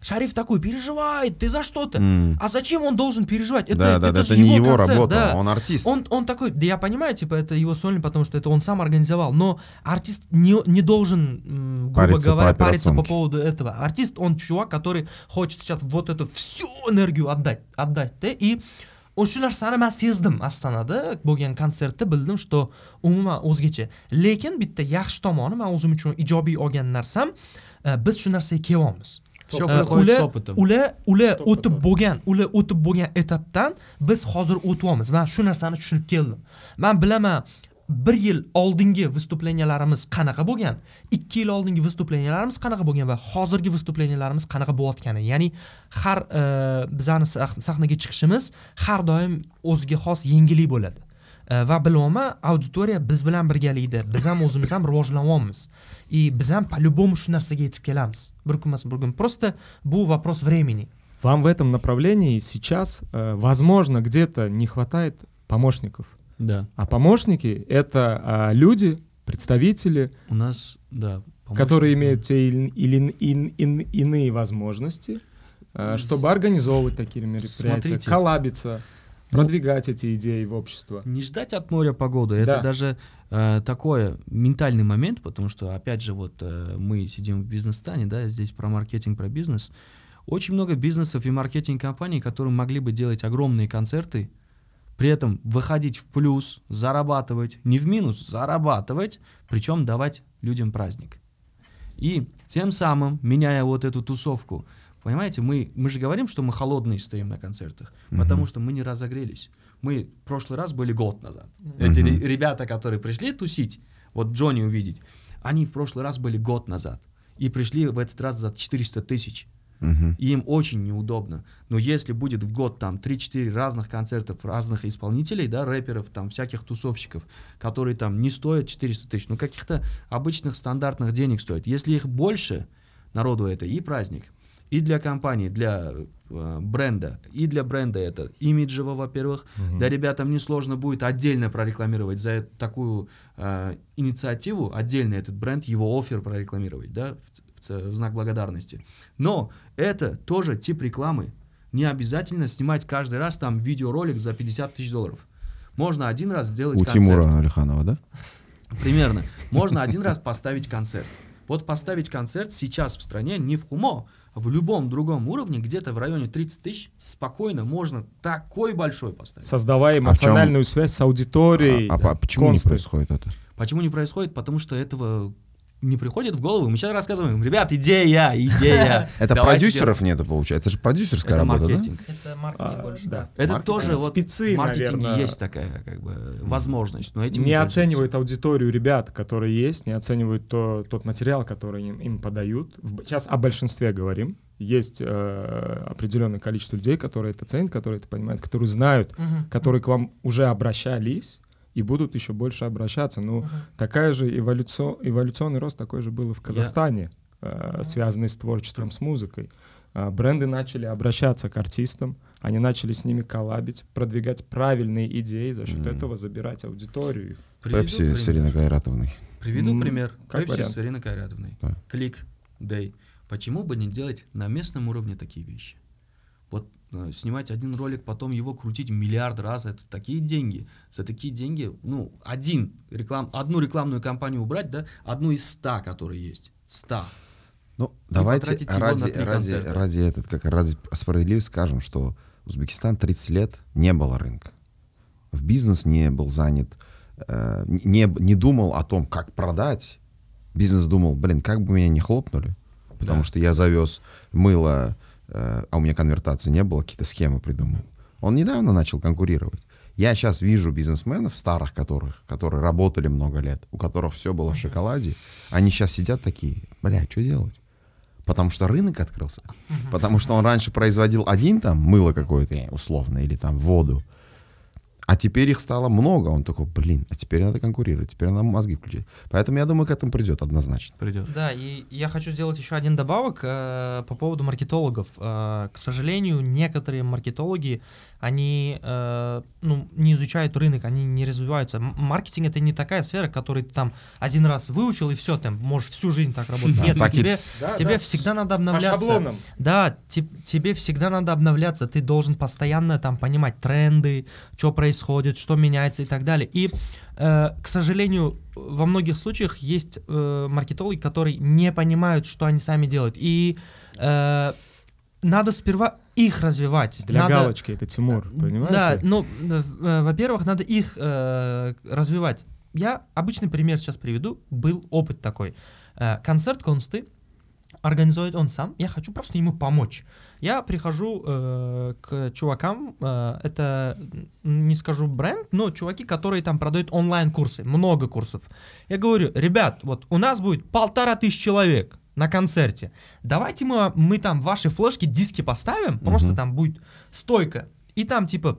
Шариф такой переживает, ты за что-то. М. А зачем он должен переживать? Это, Да, да, да, же это не его концерт, работа, да. он артист. Он, он такой, да я понимаю, типа, это его сольный, потому что это он сам организовал, но артист не, не должен, грубо Париться по говоря, париться по поводу этого. Артист, он чувак, который хочет сейчас вот эту всю энергию отдать, отдать, да, и o'sha narsani man sezdim astanada bo'lgan konsertda bildim что umuman o'zgacha lekin bitta yaxshi tomoni man o'zim uchun ijobiy olgan narsam biz shu narsaga kelyapmiz Все приходит с ular опытом. ular ular o'tib bo'lgan ular o'tib bo'lgan etapdan biz hozir o'tyapmiz. Man shu narsani tushunib keldim. Man bilaman bir yil oldingi выступленияларimiz qanaqa bo'lgan? Ikki yil oldingi выступленияларimiz qanaqa bo'lgan va hozirgi выступленияларimiz qanaqa bo'layotgani? Ya'ni har e, bizani sah- sahnaga chiqishimiz har doim o'ziga xos yengillik bo'ladi va bilyapman auditoriya biz bilan birgalikda biz ham o'zimiz ham rivojlanyapmiz и biz ham по-любому shu narsaga yetib kelamiz bir kun emas bir kun просто bu вопрос времени Вам в этом направлении сейчас, э, возможно, где-то не хватает помощников. Да. А помощники — это а, люди, представители, У нас, да. которые имеют те или, или ин- ин- иные возможности э, чтобы организовывать такие мероприятия, Смотрите. коллабиться, продвигать эти идеи в общество. Не ждать от моря погоды, это Да. даже э, такой ментальный момент, потому что, опять же, вот э, мы сидим в бизнес-стане, да, здесь про маркетинг, про бизнес. Очень много бизнесов и маркетинг-компаний, которые могли бы делать огромные концерты, при этом выходить в плюс, зарабатывать, не в минус, зарабатывать, причем давать людям праздник. И тем самым, меняя вот эту тусовку, понимаете, мы, мы же говорим, что мы холодные стоим на концертах, потому что мы не разогрелись. Мы в прошлый раз были год назад. Эти ре- ребята, которые пришли тусить, вот Джонни увидеть, они в прошлый раз были год назад. И пришли в этот раз за 400 тысяч. Мгм. И им очень неудобно. Но если будет в год там 3-4 разных концертов разных исполнителей, да, рэперов, там всяких тусовщиков, которые там не стоят 400 тысяч, но каких-то обычных стандартных денег стоят. Если их больше, народу это и праздник, и для компании, для э, бренда, и для бренда это имиджево, во-первых, да, ребятам несложно будет отдельно прорекламировать за такую э, инициативу, отдельно этот бренд, его офер прорекламировать, да, в, в в знак благодарности. Но это тоже тип рекламы. Не обязательно снимать каждый раз там видеоролик за 50 тысяч долларов. Можно один раз сделать У концерт. Тимура Алиханова, да? Примерно. Можно один раз поставить концерт. Вот поставить концерт сейчас в стране не в Хумо, а в любом другом уровне, где-то в районе 30 тысяч, спокойно можно такой большой поставить. Создавая чём- эмоциональную связь с аудиторией. А, а почему не происходит это? Почему не происходит? Потому что этого не приходит в голову. Мы сейчас рассказываем, ребят, идея, идея. <laughs> Это продюсеров нету, получается. Это же продюсерская работа, маркетинг. Это маркетинг А, больше, да. да. Это тоже вот Спецы, в маркетинге наверное, есть такая как бы возможность, но этим не оценивают аудиторию ребят, которые есть, не оценивают то, тот материал, который им, им подают. Сейчас о большинстве говорим. Есть э, определенное количество людей, которые это ценят, которые это понимают, которые знают, Мгм. которые к вам уже обращались и будут еще больше обращаться. Ну, такая же эволюци- эволюционный рост такой же был и в Казахстане, э, связанный с творчеством, с музыкой. А, Бренды начали обращаться к артистам, они начали с ними коллабить, продвигать правильные идеи, за счет Мгм. этого забирать аудиторию. Пепси с Ириной Кайратовной. Приведу М, пример. Пепси с Ириной Кайратовной. Да. Клик, Дэй. Почему бы не делать на местном уровне такие вещи? Э, снимать один ролик, потом его крутить миллиард раз, это такие деньги. За такие деньги, ну, один реклам, одну рекламную кампанию убрать, да, одну из ста, которые есть. Ста. Ну, давайте потратить его ради, ради, концерта. ради, этот, как ради справедливости скажем, что Узбекистан 30 лет не было рынка. В бизнес не был занят, э, не, не думал о том, как продать. Бизнес думал, блин, как бы меня не хлопнули. Потому Да. что я завез мыло, а у меня конвертации не было, какие-то схемы придумал. Он недавно начал конкурировать. Я сейчас вижу бизнесменов, старых которых, которые работали много лет, у которых все было в шоколаде, они сейчас сидят такие, бля, что делать? Потому что рынок открылся. Потому что он раньше производил один там мыло какое-то, э, условно, или там воду. А теперь их стало много. Он такой, блин, а теперь надо конкурировать, теперь надо мозги включить. Поэтому я думаю, к этому придет однозначно. Придет. Да, и я хочу сделать еще один добавок э, по поводу маркетологов. Э, к сожалению, некоторые маркетологи, они э, ну, не изучают рынок, они не развиваются. Маркетинг это не такая сфера, которую ты там один раз выучил и все, ты можешь всю жизнь так работать. Да, Нет, так тебе, Да, тебе да. всегда надо По обновляться. шаблонам. Да, те- тебе всегда надо обновляться, ты должен постоянно там понимать тренды, что происходит, что меняется и так далее. И, э, к сожалению, во многих случаях есть э, маркетологи, которые не понимают, что они сами делают. И э, надо сперва их развивать. Для Надо- галочки это Тимур, понимаете? да, ну, э, э, во-первых, надо их э, развивать. Я обычный пример сейчас приведу. Был опыт такой. Э, концерт Консты организует он сам. Я хочу просто ему помочь. Я прихожу э, к чувакам, э, это, не скажу бренд, но чуваки, которые там продают онлайн-курсы, много курсов. Я говорю, ребят, вот у нас будет полтора тысяч человек на концерте. Давайте мы, мы там ваши флешки, диски поставим, просто Мгм. там будет стойка. И там типа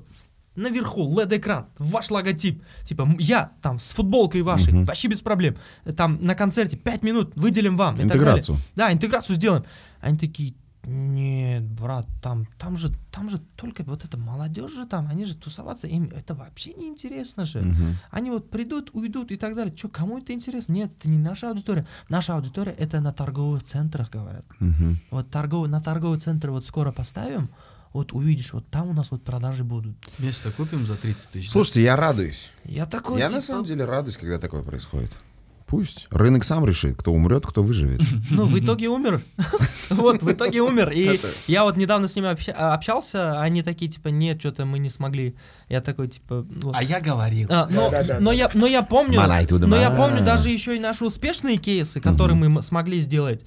наверху LED-экран, ваш логотип, типа я там с футболкой вашей, Мгм. вообще без проблем. Там на концерте 5 минут выделим вам. и так далее. Интеграцию. Да, интеграцию сделаем. Они такие, нет, брат, там, там же, там же только вот это молодежь же там, они же тусоваться, им это вообще не интересно же. Мгм. Они вот придут, уйдут и так далее. Че, кому это интересно? Нет, это не наша аудитория. Наша аудитория это на торговых центрах, говорят. Мгм. Вот торговый, на торговый центр вот скоро поставим, вот увидишь, вот там у нас вот продажи будут. Место купим за 30 тысяч. Слушайте, я радуюсь. Я такой, я типа, на самом деле радуюсь, когда такое происходит. Пусть. Рынок сам решит, кто умрет, кто выживет. <laughs> Ну, в итоге умер. <laughs> Вот, в итоге умер. И я вот недавно с ними обща- общался, они такие, типа, нет, что-то мы не смогли. Я такой, типа... А я говорил. А, но, я, но я помню, но я помню даже еще и наши успешные кейсы, которые мы смогли сделать.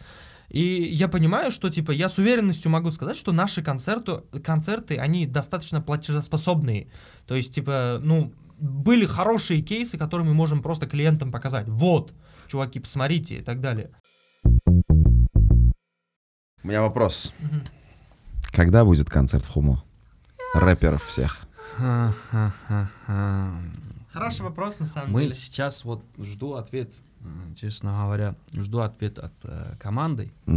И я понимаю, что типа я с уверенностью могу сказать, что наши концерты, концерты, они достаточно платежеспособные. То есть, типа, ну, были хорошие кейсы, которые мы можем просто клиентам показать. Вот, чуваки, посмотрите и так далее. У меня вопрос. Мгм. Когда будет концерт в Хумо? Рэперов всех. Хороший вопрос, на самом Мы деле. сейчас вот жду ответ, э, честно говоря, жду ответ от э, команды, э,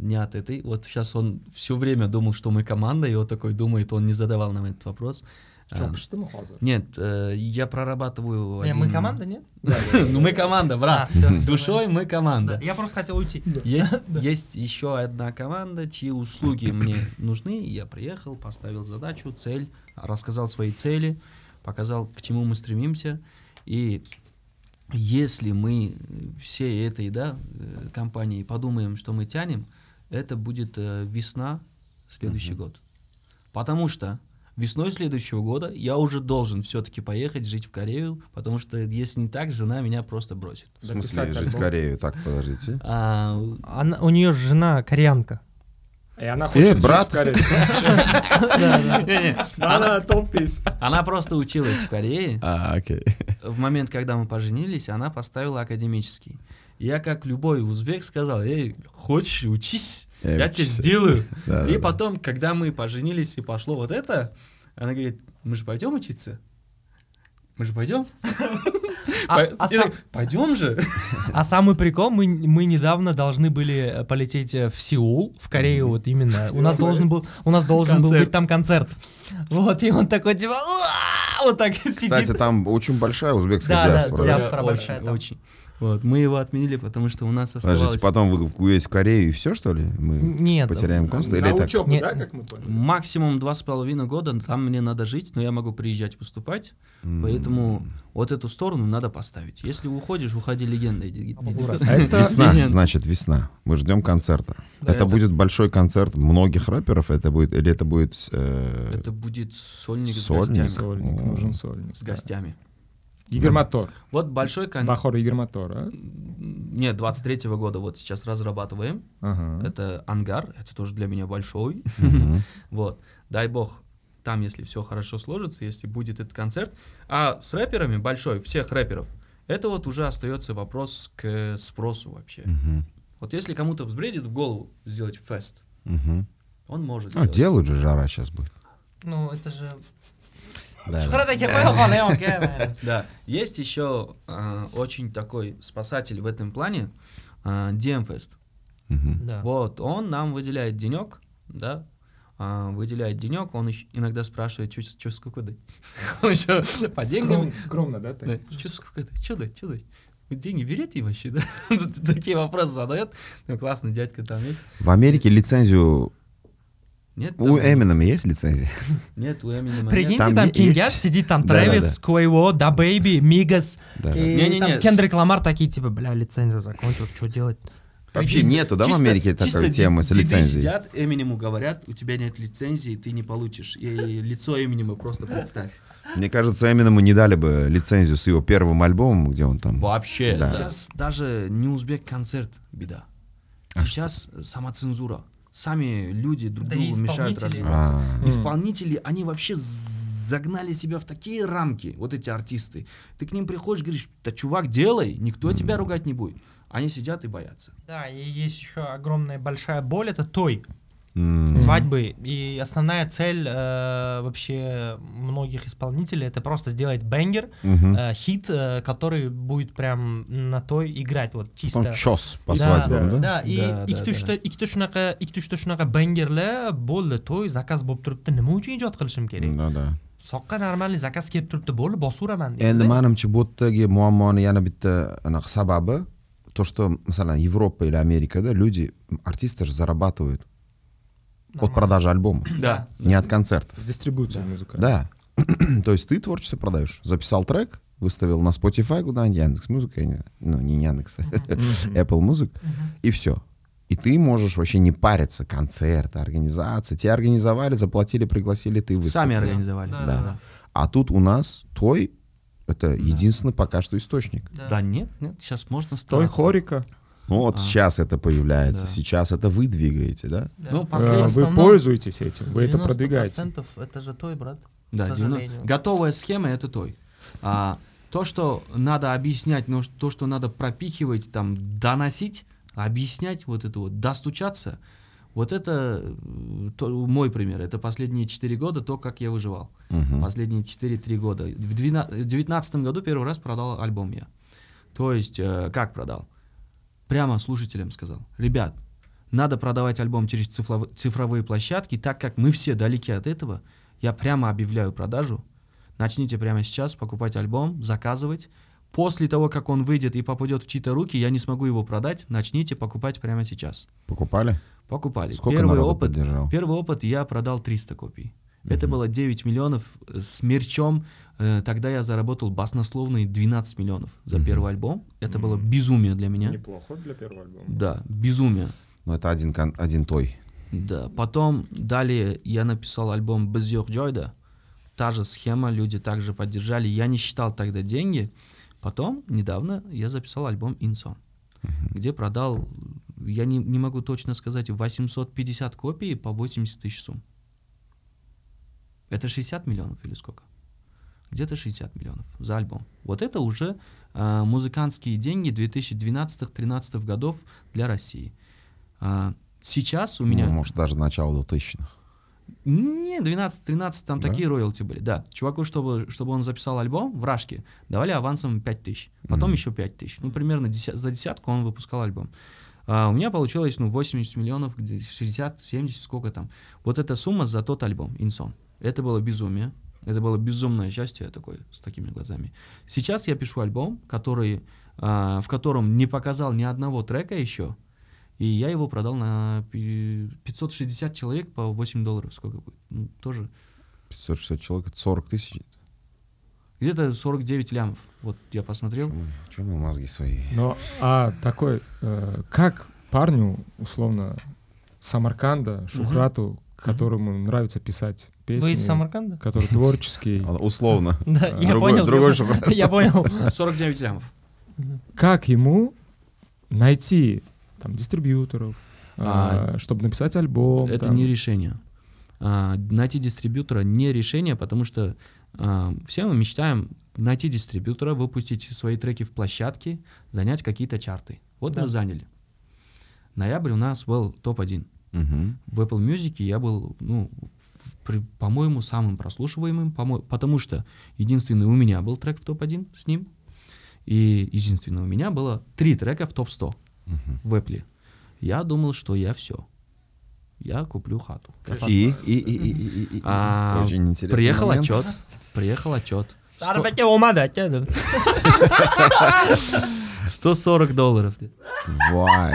не от этой. Вот сейчас он все время думал, что мы команда, и вот такой думает, он не задавал нам этот вопрос. Что мы хоза? Нет, э, я прорабатываю. Не, один- мы команда, нет? <laughs> Ну мы команда, брат. А, Душой мы Да, команда. Я просто хотел уйти. Есть, есть <laughs> еще одна команда, чьи услуги мне нужны. Я приехал, поставил задачу, цель, рассказал свои цели, показал, к чему мы стремимся. И если мы всей этой да, э, компании подумаем, что мы тянем, это будет э, весна следующий год. Потому что весной следующего года я уже должен все-таки поехать жить в Корею, потому что если не так, жена меня просто бросит. В смысле, Записать жить в. Корею? Так, подождите. А, Она, у нее жена кореянка. И она хочет жить брат. в Корее. Она топ-пись. Она просто училась в Корее. А, окей. В момент, когда мы поженились, она поставила академический. Я, как любой узбек, сказал, эй, хочешь, учись, Эй, я тебе учись». сделаю. <laughs> Да, и да, да. потом, когда мы поженились и пошло вот это, она говорит, мы же пойдем учиться? Мы же пойдем? А, а сам- Пойдем же. <laughs> а самый прикол, мы, мы недавно должны были э, полететь э, в Сеул, в Корею, вот именно. У нас должен был, у нас должен был Концерт. быть там концерт. Вот, и он такой, типа, вот так <laughs> Кстати, сидит. там очень большая узбекская Да, да, диаспора. диаспора Очень, большая там. Очень. Вот, мы его отменили, потому что у нас оставалось... Подождите, потом вы уедете в Корею и все, что ли? Мы Нет. потеряем консул? Или На это... учебу, Нет. да, как мы поняли? Максимум два с половиной года, там мне надо жить, но я могу приезжать выступать, поэтому вот эту сторону надо поставить. Если уходишь, уходи легендой. Это <laughs> Весна, Нет. значит, весна. Мы ждем концерта. Это будет большой концерт многих рэперов, это будет, или это будет... э, Это будет сольник, Сольник? с гостями. Сольник, нужен сольник. С гостями. Игорь Мотор. Вот большой концерт. Бахор Игорь Мотор, а? Нет, 23 года вот сейчас разрабатываем. Ага. Это ангар, это тоже для меня большой. <laughs> Вот, дай бог, там, если все хорошо сложится, если будет этот концерт. А с рэперами, большой, всех рэперов, это вот уже остается вопрос к спросу вообще. Вот если кому-то взбредит в голову сделать фест, он может А, делают же жара сейчас будет. Ну, это же... Да, Что <laughs> да. есть еще а, очень такой спасатель в этом плане, а. Да. Вот, он нам выделяет денек, да, а, выделяет денек, он иногда спрашивает, что сколько дать? Он еще по деньгам... Скром- Скромно, да? Что сколько дать? Что дать? Что дать? Вы деньги берете вообще, <laughs> да? Такие вопросы задает. Ну, классный дядька там есть. В Америке лицензию... Нет, У там- Эминема есть лицензия? Нет, у Эминема Прикиньте, Там там, е- Кинг есть- Яш сидит, там Да, да, Travis, Quavo, DaBaby, Migos, Да. и Не-не-не, там Кендрик Ламар такие, типа, бля, лицензия закончилась, что делать? Вообще нету, да, в Америке такой темы с лицензией? сидят, Эминему говорят, у тебя нет лицензии, ты не получишь. И лицо Эминема просто представь. Мне кажется, Эминему не дали бы лицензию с его первым альбомом, где он там... Вообще. Да. Сейчас даже не узбек концерт беда. А Сейчас самоцензура. Сами люди друг Да другу мешают развиваться. А, Исполнители, они вообще загнали себя в такие рамки, вот эти артисты. Ты к ним приходишь, говоришь, да чувак, делай, никто тебя ругать не будет. Они сидят и боятся. Да, и есть еще огромная большая боль, это той. М. свадьбы. И основная цель э, вообще многих исполнителей это просто сделать бенгер, Мгм. э, хит, э, который будет прям на той играть, вот чисто. Потом чес по Да, свадьбам, да? Да, и Да, uchta да. ikkita shunaqa ikkita uchta shunaqa bangerlar bo'ldi to'y zakaz bo'lib turibdi nima uchun ijod qilishim kerak Да, да. soqqa normalniy zakaz kelib turibdi bo'ldi bosaveraman endi manimcha bu yerdagi muammoni yana bitta anaqa sababi то что masalan Европа или Америкада люди артисты же зарабатывают от продажи альбома <clears throat> Да. не от концертов С дистрибуцией музыкальной. да <clears throat> то есть ты творчество продаешь записал трек выставил на Spotify куда-нибудь Яндекс Музыка ну не Яндекс <laughs> Apple Music и все и ты можешь вообще не париться концерты организации тебе организовали заплатили пригласили ты выступил Сами организовали. Да, Да. да, да. а тут у нас той это единственный пока что источник Да нет, нет, сейчас можно Той стараться. хорика. Ну вот А. сейчас это появляется, Да. сейчас это вы двигаете, да? Да. Ну, последний- Вы пользуетесь этим, вы это 90% продвигаете. это же той, брат. Да, к 90 сожалению. готовая схема это той. А, то, что надо объяснять, ну, ш- то, что надо пропихивать, там, доносить, объяснять вот это вот, достучаться, вот это э, то- мой пример. Это последние 4 года то, как я выживал. Мгм. Последние 4-3 года. В 2019 году первый раз продал альбом я. То есть, э, как продал? Прямо слушателям сказал. Ребят, надо продавать альбом через цифлов- цифровые площадки, так как мы все далеки от этого, я прямо объявляю продажу. Начните прямо сейчас покупать альбом, заказывать. После того, как он выйдет и попадет в чьи-то руки, я не смогу его продать. Начните покупать прямо сейчас. Покупали? Покупали. Сколько Первый опыт, поддержал? первый опыт я продал 300 копий. Это было 9 миллионов э, с мерчом. Э, Тогда я заработал баснословные 12 миллионов за первый альбом. Это было безумие для меня. Неплохо для первого альбома. Да, безумие. Ну это один, кон- один той. Да. Потом далее я написал альбом Без Джойда. Та же схема, люди также поддержали. Я не считал тогда деньги. Потом, недавно, я записал альбом Инсон, где продал, я не, не могу точно сказать, 850 копий по 80 тысяч сумм. Это 60 миллионов или сколько? Где-то 60 миллионов за альбом. Вот это уже а, музыкантские деньги 2012-2013 годов для России. А, сейчас у меня... Ну, может, даже начало 2000-х. Не, 12-13, там Да? такие роялти были, да. Чуваку, чтобы, чтобы он записал альбом в Рашке, давали авансом 5 тысяч, потом Мгм. еще 5 тысяч. Ну, примерно деся- за десятку он выпускал альбом. А у меня получилось, ну, 80 миллионов, где 60, 70, сколько там. Вот эта сумма за тот альбом, Инсон. Это было безумие. Это было безумное счастье я такой, с такими глазами. Сейчас я пишу альбом, который, а, в котором не показал ни одного трека еще, и я его продал на пи- 560 человек по 8 долларов. Сколько будет? Ну, тоже 560 человек, это 40 тысяч. где-то 49 лямов. Вот я посмотрел. Че мы мозги свои? Но, а такой, э, как парню, условно, Самарканда, Шухрату, которому нравится писать песни, Вы из Самарканда? который творческий, А, Условно. <laughs> Да, я понял. другой я понял. Я понял. 49 лямов. как ему найти там дистрибьюторов, А, а, чтобы написать альбом? Это не решение. Найти дистрибьютора не решение, потому что все мы мечтаем найти дистрибьютора, выпустить свои треки в площадке, занять какие-то чарты. Вот мы заняли. Ноябрь у нас был топ-1. Мгм. В Apple Music я был, ну, в- при- по-моему, самым прослушиваемым, помо- потому что единственный у меня был трек в топ-1 с ним, и единственное у меня было три трека в топ-100 в Apple. Я думал, что я все. Я куплю хату. И, и, и, и, и, и, и. А, Очень интересный Приехал момент. отчет, приехал отчет. Сарвете омада, тя. 140 долларов. Вай.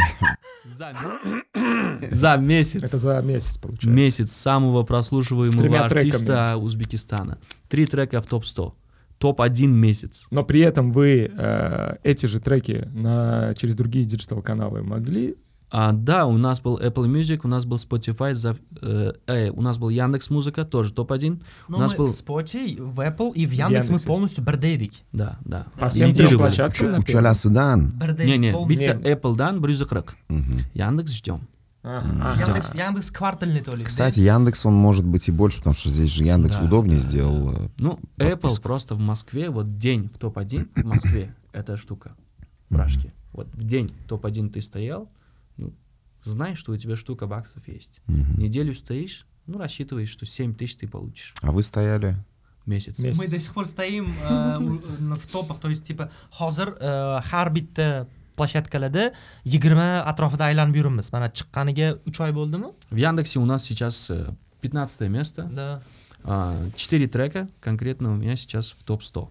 За, ме- <coughs> за месяц. Это за месяц получается. Месяц самого прослушиваемого артиста Узбекистана. Три трека в топ-100. Топ-1 месяц. Но при этом вы э, эти же треки на, через другие digital-каналы могли А, да, у нас был Apple Music, у нас был Spotify, за, э, э, у нас был Яндекс Музыка, тоже топ-1. Ну, у нас мы был... в Spotify, в Apple и в Яндекс мы Яндексе. полностью бердейдик. Да, да. по всем трем площадкам. на первом? Учалясыдан. Не-не, битка Apple дан, брюзыкрык. Яндекс ждем. Ага. Яндекс, Яндекс квартальный то ли. Кстати, Яндекс, он может быть и больше, потому что здесь же Яндекс Да, удобнее да, сделал. э, Ну, Apple просто в Москве, вот день в топ-1 в Москве, <clears throat> эта штука в Рашке. Вот в день топ-1 ты стоял, ну, знай, что у тебя штука баксов есть. Мгм. Неделю стоишь, ну, рассчитываешь, что 7 тысяч ты получишь А вы стояли? месяц. Месяц. Мы до сих пор стоим э, в топах, то есть типа hozir э, har bitta площадкаlarda yigirma atrofida aylanib yuribmiz mana chiqqaniga uch oy bo'ldimi В Яндексе у нас сейчас э, 15 место. да 4 трека конкретно у меня сейчас в топ-100.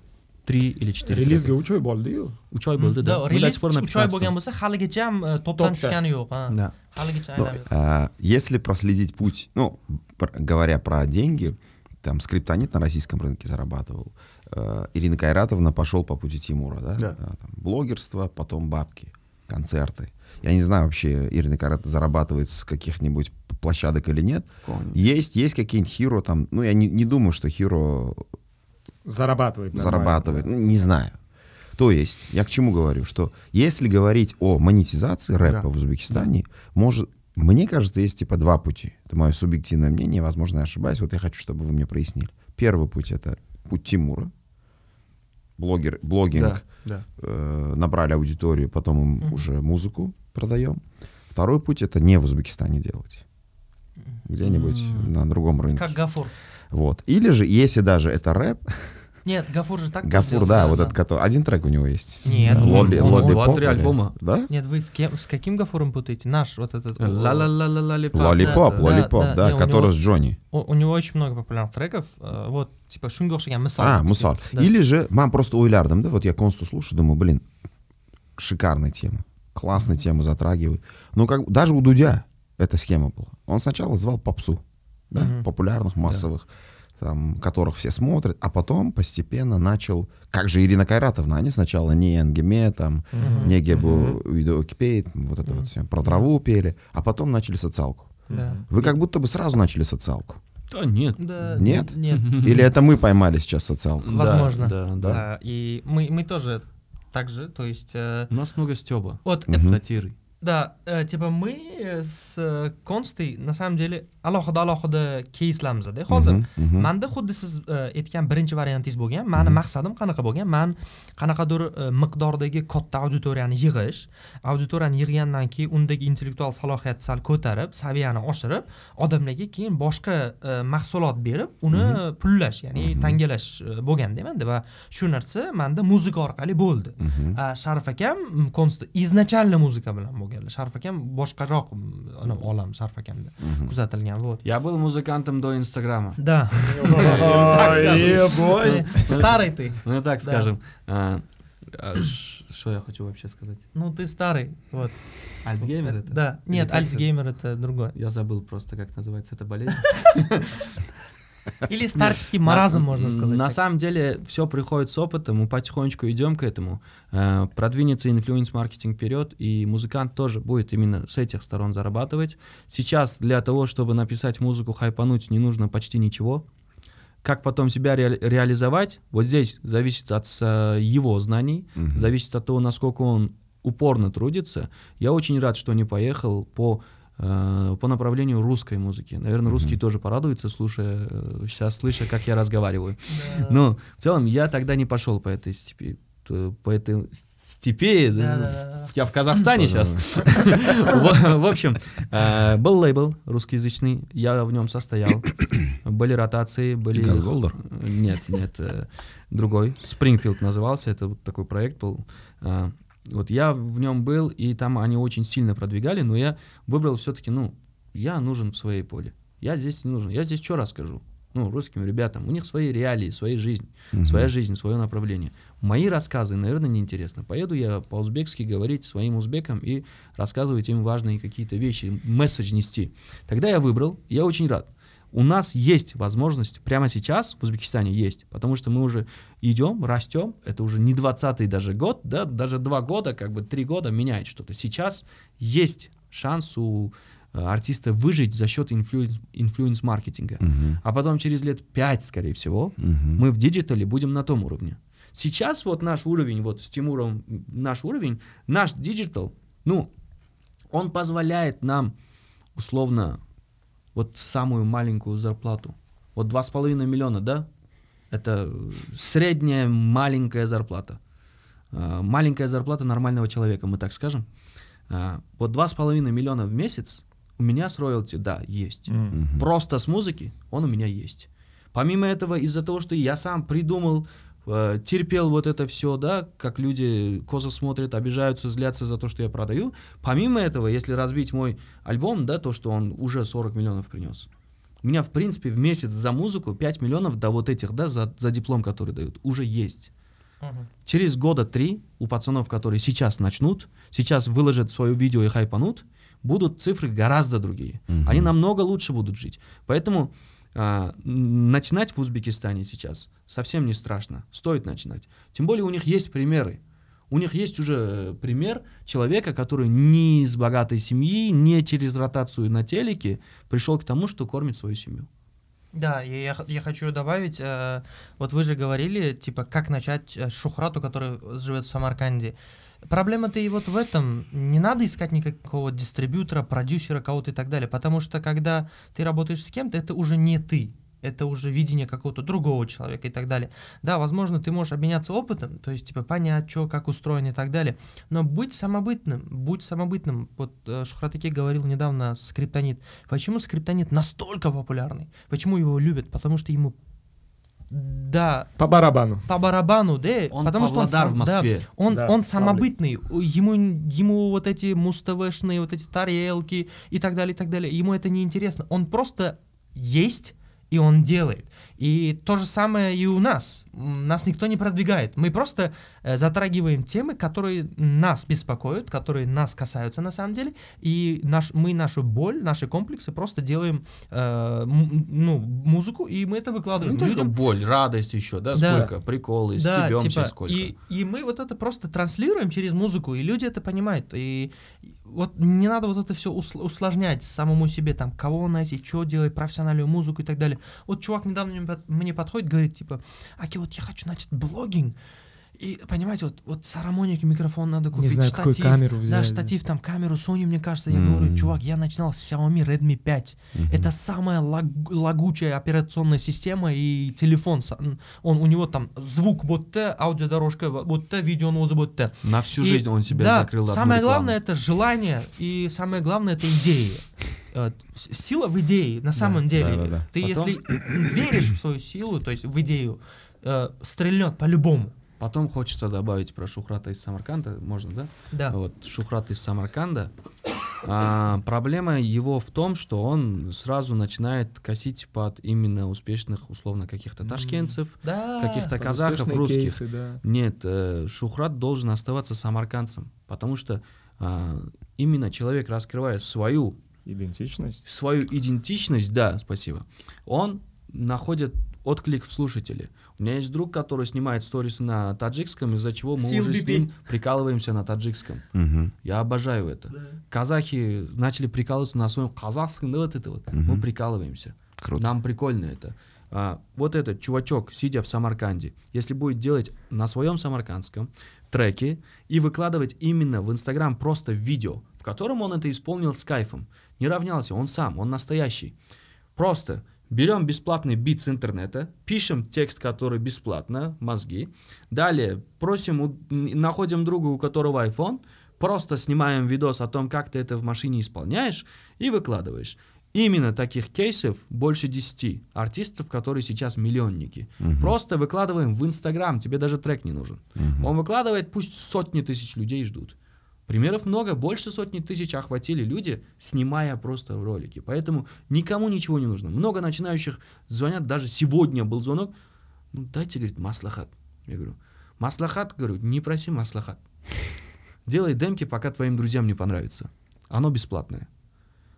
3 или 4 relizga трека. uch oy bo'ldiyu Uch oy bo'ldi, да. Мы до reliz сих пор на uch oy 15 bo'lgan bo'lsa haligacha ham topdan Topda. tushgani yo'q ha. Да. haligacha Ну, а, если проследить путь, ну, говоря про деньги, там скриптонит на российском рынке зарабатывал. Э, Ирина Кайратовна пошел по пути Тимура, да? Да. там, блогерство, потом бабки, концерты. Я не знаю вообще, Ирина Кайратовна зарабатывает с каких-нибудь площадок или нет. Помню. Есть, есть какие-нибудь хиро там, ну, я не, не думаю, что хиро зарабатывает нормально, зарабатывает, да. ну, не знаю. То есть, я к чему говорю, что если говорить о монетизации рэпа Да. в Узбекистане, может, мне кажется, есть типа два пути. Это мое субъективное мнение, возможно, я ошибаюсь. Вот я хочу, чтобы вы мне прояснили. Первый путь это путь Тимура. Блогер, блогинг, Да, да. э, набрали аудиторию, потом им уже музыку продаем. Второй путь это не в Узбекистане делать. Где-нибудь на другом рынке. как Гафур Вот. Или же, если даже это рэп, нет Гафур же так Гафур, да, вот этот, который... Один трек у него есть. Нет, Да, он- Лолли, он- Лолли два, Поп, три альбома. Да? нет вы с кем с каким Гафуром путаете наш вот этот Ла-ла-ла-ла-липап. Лолипоп, Да, да. Лолипоп, да, да, не, у который него- с Джонни. у, у него очень много популярных треков э, вот типа shunga o'xshagan misol А, Мусал. Да. Или же, мам, просто Уиллярдом, да, вот я Консту слушаю, думаю, блин, шикарная тема, классная тема затрагивает. Ну, как даже у Дудя эта схема была. Он сначала звал попсу, да, Мгм. популярных, массовых, там, которых все смотрят, а потом постепенно начал, как же Ирина Кайратовна, они сначала не Энгеме, там, не Гебу Видеокипейт, вот это вот все, про траву пели, а потом начали социалку. да. Вы как будто бы сразу начали социалку. Да нет. Да, Нет? нет <laughs> Или это мы поймали сейчас социалку? Да, Возможно. Да, да. Да, и мы, мы тоже так же, то есть... э, У нас много стеба. вот, Мгм. Сатиры. Да, э, типа мы э, с э, Констой, на самом деле, alohida alohida keyslamizda hozir manda xuddi siz э, aytgan birinchi variantingiz bo'lgan mani maqsadim qanaqa bo'lgan man qanaqadir miqdordagi katta auditoriyani yig'ish auditoriyani yig'gandan keyin undagi intellektual salohiyatni sal ko'tarib saviyani oshirib odamlarga keyin boshqa e, mahsulot berib uni pullash ya'ni tangalash bo'lganda manda va shu narsa manda muzika orqali bo'ldi. Sharif akam m, konst изначально muzika bilan bo'lganlar sharif akam boshqaroq m, uni olam sharif akamda kuzatilgan вот Я был музыкантом до Инстаграма. да старый ты Ну, так скажем. Что я хочу вообще сказать? ну ты старый вот Альцгеймер это? да нет альцгеймер это другое Я забыл просто, как называется эта болезнь. Или старческий маразм можно сказать На самом деле все приходит с опытом, мы потихонечку идем к этому. Э, Продвинется инфлюенс-маркетинг вперед, и музыкант тоже будет именно с этих сторон зарабатывать. Сейчас для того, чтобы написать музыку, хайпануть, не нужно почти ничего. Как потом себя ре- реализовать, вот здесь зависит от э, его знаний, Мгм. зависит от того, насколько он упорно трудится. Я очень рад, что не поехал по, по направлению русской музыки. Наверное, русские тоже порадуются, слушая, э, сейчас слыша, как я разговариваю. Но в целом я тогда не пошел по этой степи. По этой степи. Да. Я в Казахстане сейчас. <laughs> В общем, э, был лейбл русскоязычный, я в нем состоял. Были ротации, были... Газголдер? Нет, нет, э, другой. Спрингфилд назывался, это такой проект был. Вот я в нем был, и там они очень сильно продвигали, но я выбрал все-таки, ну, я нужен в своей поле. Я здесь не нужен. Я здесь что расскажу? Ну, русским ребятам. У них свои реалии, своя жизнь, своя жизнь, свое направление. Мои рассказы, наверное, неинтересно. Поеду я по-узбекски говорить своим узбекам и рассказывать им важные какие-то вещи, месседж нести. Тогда я выбрал, я очень рад. У нас есть возможность, прямо сейчас в Узбекистане есть, потому что мы уже идем, растем, это уже не 20-й даже год, да, даже два года, как бы три года меняет что-то. Сейчас есть шанс у э, артиста выжить за счет influence- influence-маркетинга. Мгм. А потом через лет пять, скорее всего, Мгм. мы в digital е будем на том уровне. Сейчас вот наш уровень, вот с Тимуром наш уровень, наш digital, ну, он позволяет нам условно вот самую маленькую зарплату. Вот два с половиной миллиона, да? Это средняя маленькая зарплата. Э, Маленькая зарплата нормального человека, мы так скажем. А, вот 2,5 миллиона в месяц у меня с роялти, да, есть. Мгм. Просто с музыки он у меня есть. Помимо этого, из-за того, что я сам придумал, э, терпел вот это все, да, как люди козы смотрят, обижаются, злятся за то, что я продаю. Помимо этого, если разбить мой альбом, да, то, что он уже 40 миллионов принес. У меня, в принципе, в месяц за музыку 5 миллионов до вот этих, да, за, за диплом, который дают, уже есть. Мгм. Через года три у пацанов, которые сейчас начнут, сейчас выложат свое видео и хайпанут, будут цифры гораздо другие. Мгм. Они намного лучше будут жить. Поэтому а, начинать в Узбекистане сейчас совсем не страшно. Стоит начинать. Тем более у них есть примеры. У них есть уже э, пример человека, который не из богатой семьи, не через ротацию на телеке пришел к тому, что кормит свою семью. Да, я, я я хочу добавить, э, вот вы же говорили, типа, как начать э, Шухрату, который живет в Самарканде. Проблема-то и вот в этом. Не надо искать никакого дистрибьютора, продюсера, кого-то и так далее, потому что когда ты работаешь с кем-то, это уже не ты. Это уже видение какого-то другого человека и так далее. Да, возможно, ты можешь обменяться опытом, то есть, типа, понять, что, как устроено и так далее. Но будь самобытным, будь самобытным. Вот э, Шухратыке говорил недавно Скриптонит. Почему Скриптонит настолько популярный? Почему его любят? Потому что ему да, По барабану. по барабану, да, Он потому что он сам, в да, Москве. он, Да, он самобытный, ему, ему вот эти муставешные, вот эти тарелки и так далее, и так далее, ему это не интересно. Он просто есть, и он делает. И то же самое и у нас. Нас никто не продвигает. Мы просто э, затрагиваем темы, которые нас беспокоят, которые нас касаются на самом деле, и наш, мы нашу боль, наши комплексы просто делаем э, ну, музыку, и мы это Ну, выкладываем только людям. боль, радость еще, да, Да. сколько, приколы, Да, стебемся типа, сколько. И, и мы вот это просто транслируем через музыку, и люди это понимают. И вот не надо вот это все усложнять самому себе, там, кого найти, что делать, профессиональную музыку и так далее. Вот чувак недавно мне, под- мне подходит, говорит, типа, Аки, вот я хочу начать блогинг, и, понимаете, вот, вот с хармоникой микрофон надо купить, знаю, штатив, какую камеру да, взять, штатив, там, камеру Sony, мне кажется, я М. говорю, чувак, я начинал с Xiaomi Redmi 5, Мгм. это самая лаг- лагучая операционная система и телефон. Он, у него там звук вот те, аудиодорожка вот видеоноза вот те. На всю И- жизнь он себя да, закрыл самое рекламу. главное это желание и самое главное это идеи. Э, Сила в идее, на самом деле. Да-да-да. Ты Потом- если <coughs> веришь в свою силу, то есть в идею, э, стрельнет по-любому. Потом хочется добавить про Шухрата из Самарканда, можно, да? Да. Вот Шухрат из Самарканда. А, проблема его в том, что он сразу начинает косить под именно успешных, условно, каких-то ташкентцев, Да. каких-то казахов, русских. кейсы, да. Нет, э, Шухрат должен оставаться самаркандцем, потому что а, именно человек, раскрывая свою Идентичность. свою идентичность, да, спасибо, он находит отклик в слушателе. У меня есть друг, который снимает сторис на таджикском, из-за чего мы Сил уже с ним прикалываемся на таджикском. Я обожаю это. Казахи начали прикалываться на своем казахском, да вот это вот. Мы прикалываемся. Круто. Нам прикольно это. А, вот этот чувачок, сидя в Самарканде, если будет делать на своем самаркандском треки и выкладывать именно в Инстаграм просто видео, в котором он это исполнил с кайфом, не равнялся, он сам, он настоящий. Просто берем бесплатный бит с интернета, пишем текст, который бесплатно, мозги. Далее просим, находим друга, у которого iPhone, просто снимаем видос о том, как ты это в машине исполняешь и выкладываешь. Именно таких кейсов больше 10 артистов, которые сейчас миллионники. Просто выкладываем в Инстаграм, тебе даже трек не нужен. Он выкладывает, пусть сотни тысяч людей ждут. Примеров много, больше сотни тысяч охватили люди, снимая просто ролики. Поэтому никому ничего не нужно. Много начинающих звонят, даже сегодня был звонок, ну дайте, говорит, маслахат. Я говорю, маслахат, говорю, не проси маслахат. Делай демки, пока твоим друзьям не понравится. Оно бесплатное.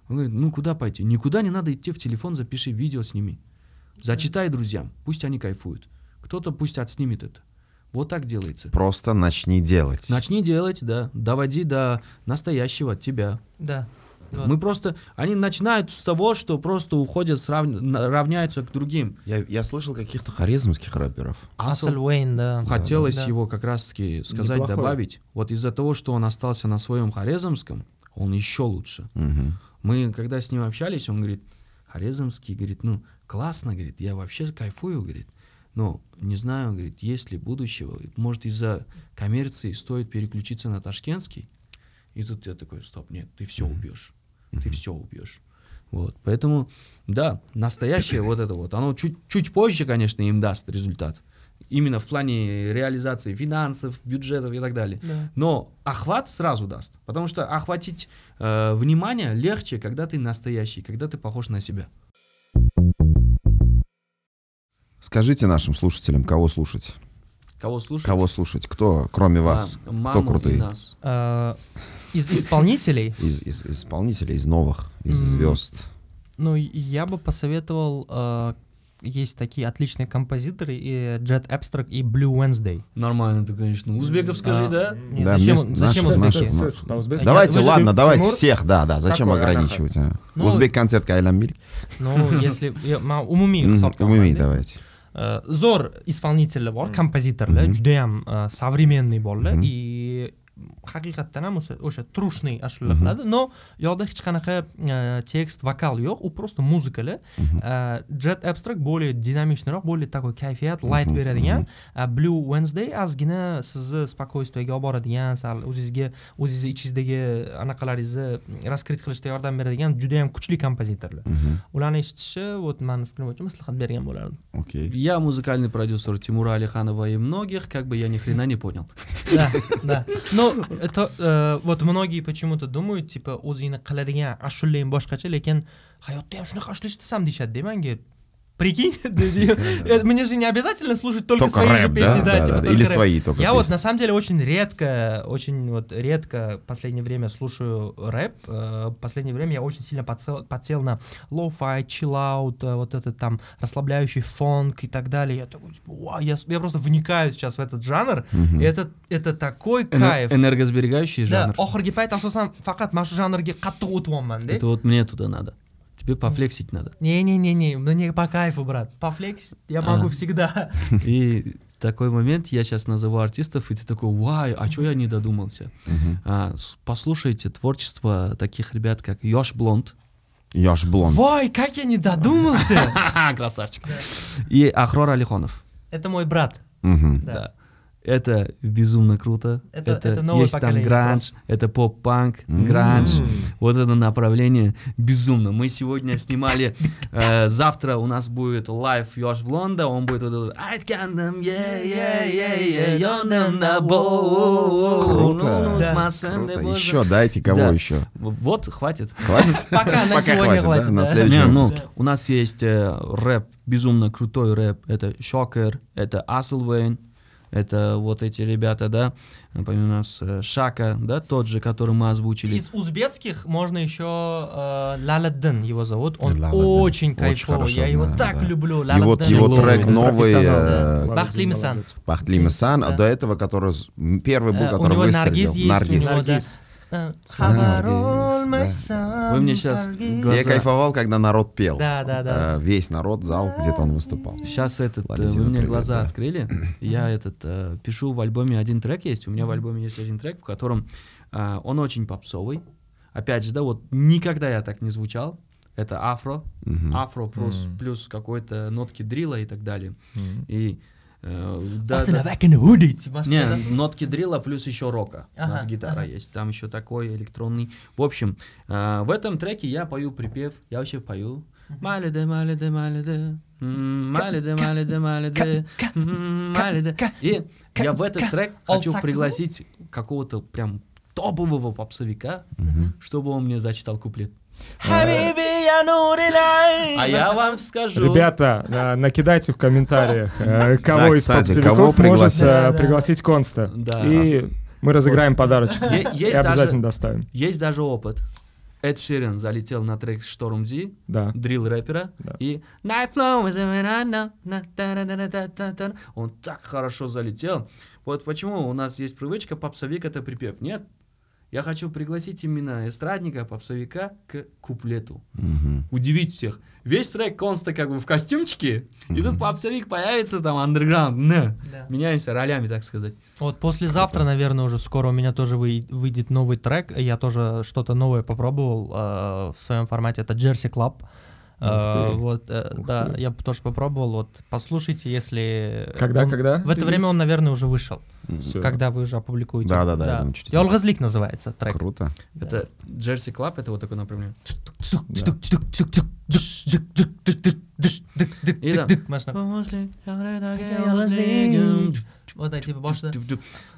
Он говорит, ну куда пойти? Никуда не надо идти в телефон, запиши видео, сними. Зачитай друзьям, пусть они кайфуют. Кто-то пусть отснимет это. Вот так делается. Просто начни делать. Начни делать, да. Доводи до настоящего от тебя. Да. Вот. Мы просто... Они начинают с того, что просто уходят, срав- равняются к другим. Я, я слышал каких-то харизмских рэперов. Асл Асл Уэйн, да. Хотелось Да. его как раз-таки сказать, Неплохой. добавить. Вот из-за того, что он остался на своем Хорезмском, он еще лучше. Мгм. Мы, когда с ним общались, он говорит, Хорезмский, говорит, ну, классно, говорит, я вообще кайфую, говорит. Но не знаю, говорит, есть ли будущего. Может, из-за коммерции стоит переключиться на ташкентский? И тут я такой, стоп, нет, ты все убьешь. Ты все убьешь. Вот, поэтому, да, настоящее вот это вот, оно чуть, чуть позже, конечно, им даст результат. Именно в плане реализации финансов, бюджетов и так далее. Да. Но охват сразу даст. Потому что охватить э, внимание легче, когда ты настоящий, когда ты похож на себя. Скажите нашим слушателям, кого слушать? Кого слушать? Кого слушать? Кто, кроме вас? А, маму Кто и крутые? нас. Э, Из исполнителей, Из, из- из исполнителей, из новых, из М. звезд. ну, я бы посоветовал, э, есть такие отличные композиторы, и Jet Abstract и Blue Wednesday. Нормально ты, конечно. Узбеков скажи, А, да? Не, Да, зачем, мест- зачем наши- узбеки? наши- С- с- по-узбекски. Давайте, вы ладно, давайте Тимур? всех, да, да. Зачем Какой ограничивать? а? Ну, Узбек концерт Кайламбиль? Ну, если Умеми, olganda, давайте. zo'r исполнительlar bor kompozitorlar judayam современный bolalar и haqiqatdan ham o'sha o'sha трушный ashula Мгм. qiladi. Но yoqda hech qanaqa э, tekst vokal yo'q u просто muzikalar Мгм. Э, Jet Abstract более динамичныйroq более такой kayfiyat light Мгм, beradigan. A Blue Wednesday ozgina sizni спокойствиеga olib boradigan sal o'zingizga o'zingizni ichingizdagi anaqalaringizni raskrit qilishda yordam beradigan judayam kuchli kompozitorlar ularni eshitishi вот mani fikrim bo'yicha maslahat bergan bo'lardim. Окей. Я музыкальный продюсер Тимура Алиханова и многих, как бы я ни хрена не понял. да да. Но это вот многие почему-то думают типа o'zingni qiladigan ashulang boshqacha lekin hayotda ham shunaqa ashula ishlasam deyishadida manga Прикинь, <laughs> э, мне же не обязательно слушать только, Только свои же рэп, песни, да? да, Да, типа да, Или рэп. свои только Я вот песни. на самом деле очень редко, очень вот редко в последнее время слушаю рэп. Э, В последнее время я очень сильно подсел, подсел на lo-fi, chill-out, э, вот этот там расслабляющий phonk и так далее. Я такой, типа, «Вау, я, я просто вникаю сейчас в этот жанр. Мгм. И это, это такой кайф. Энергосберегающий Да, жанр. oxirgi payt asosan faqat mana shu janrga qattiq o'tyapman Это вот мне туда надо. Тебе пофлексить надо. Не-не-не-не, мне по кайфу, брат. Пофлекс я могу А. всегда. <laughs> И такой момент, я сейчас назову артистов, и ты такой, вай, а чё я не додумался? А, послушайте творчество таких ребят, как Йош Блонд. Яш Блонд. Вой, как я не додумался! <laughs> Красавчик. И Ахрор Алихонов. Это мой брат. Да. Да. Это безумно круто. Это- это новое есть там поколение гранж, это поп-панк, гранж. Вот это направление безумно. Мы сегодня снимали, э, завтра у нас будет лайв Йош Блонда, он будет вот этот «Айткандам, yeah, yeah, yeah, yeah, йондам на бо». Круто. Ну, ну, Да. да Круто. Еще дайте кого Да. еще. Вот, хватит. Хватит? <laughs> Пока на сегодня хватит, да? На да. следующий Не, ну, у нас есть э, рэп, безумно крутой рэп. Это Шокер, это Аслвейн, это вот эти ребята, да, помимо нас э, Шака, да, тот же, который мы озвучили. Из узбекских можно еще э, Лаладдин его зовут. Он Лаладдин. очень Очень кайфовый. хорошо Я его знаю, так да. люблю. И вот Лаладдин. его трек новый, э, да. Молодец, Бахтли Мисан. молодец. Пахтли Масан, а Да. до этого, который первый был, Э, у который него выстрелил. Наргиз есть, у Наргиз. него, да. Наргиз. Э, Наргиз, «Хабар олмайсан, Вы мне щас Наргиз». глаза- Я кайфовал, когда народ пел. Да, да, да. Э, Весь народ, зал, где-то он выступал. Сейчас этот, э, вы мне привет, глаза да. открыли. Я этот э, пишу в альбоме один трек есть. У меня в альбоме есть один трек, в котором э, он очень попсовый. Опять же, да, вот никогда я так не звучал. Это афро, афро плюс, Мгм. плюс какой-то нотки дрила и так далее. И да, in да- hoodie? Типа, что Не, нотки дрила плюс еще рока. У нас Ага, гитара ага. есть. Там еще такой электронный. В общем, э, в этом треке я пою припев. Я вообще пою. Малиде, малиде, малиде. Малиде, малиде, малиде. Малиде. И я в этот трек хочу пригласить какого-то прям топового попсовика, чтобы он мне зачитал куплет. А я вам скажу. Ребята, э, накидайте в комментариях, э, кого Да, из кстати, попсовиков может пригласить? э, Да, да. пригласить Конста. И мы разыграем подарочек. И есть обязательно даже- доставим. Есть даже опыт. Эд Ширен залетел на трек Штормзи, Да. дрил рэпера, Да. и Night Flow is a он так хорошо залетел. Вот почему у нас есть привычка попсовик это припев. Нет, я хочу пригласить именно эстрадника, попсовика к куплету. Мгм. Удивить всех. Весь трек Конста как бы в костюмчике, и тут попсовик появится там андерграунд. Да. Меняемся ролями, так сказать. Вот послезавтра, наверное, уже скоро у меня тоже вы- выйдет новый трек. Я тоже что-то новое попробовал э, в своем формате. Это Jersey Club. А, вот, э, Ух да, ты. я тоже попробовал. Вот, послушайте, если... Когда, он- когда? В это время он, наверное, уже вышел. Когда вы уже опубликуете. Да-да-да, я думаю, через Yolg'izlik называется трек. Круто. Это Jersey Club, это вот такое направление. И да. Вот эти башни.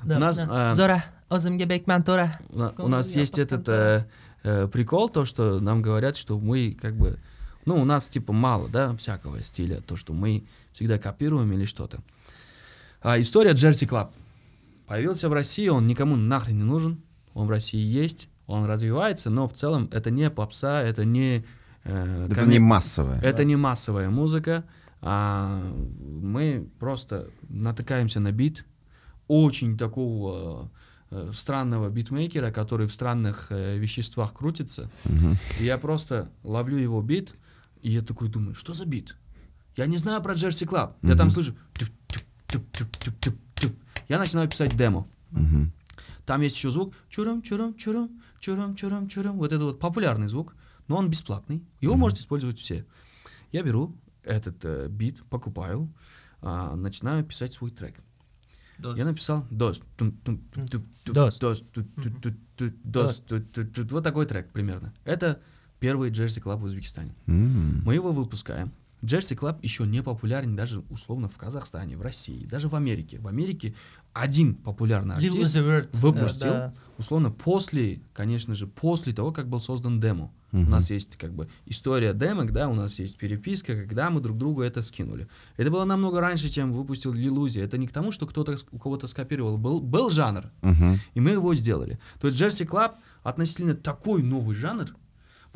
У нас, а, zo'r-a, o'zimga bekman to'ra. У на- У нас есть этот э, э, прикол, то, что нам говорят, что мы как бы, ну, у нас типа мало, да, всякого стиля, то, что мы всегда копируем или что-то. А история Jersey club. Появился в России, он никому нахрен не нужен, он в России есть, он развивается, но в целом это не попса, это не... э, Это не массовое. это не массовая музыка, а мы просто натыкаемся на бит очень такого э, странного битмейкера, который в странных э, веществах крутится. Мгм. И я просто ловлю его бит, и я такой думаю, что за бит? Я не знаю про Jersey club. Я там слышу... Я начинаю писать демо. Там есть еще звук чурам чурам чурам чурам чурам чурам. Вот это вот популярный звук, но он бесплатный. Его Мгм. может использовать все. Я беру этот э, бит, покупаю, а, начинаю писать свой трек. Я написал дос, тум, тум, тум, тум, тум, Дос. дос, ту, ту, ту, ту, дос, ту, ту, ту. вот такой трек примерно. Это первый Jersey club в Узбекистане. Мы его выпускаем. Jersey club еще не популярен даже условно в Казахстане, в России, даже в Америке. В Америке один популярный артист выпустил, Да, условно, после, конечно же, после того, как был создан демо. У нас есть как бы история демок, да, у нас есть переписка, когда мы друг другу это скинули. Это было намного раньше, чем выпустил Lil Uzi. Это не к тому, что кто-то у кого-то скопировал. Был, был жанр, Мгм. и мы его сделали. То есть Jersey club относительно такой новый жанр,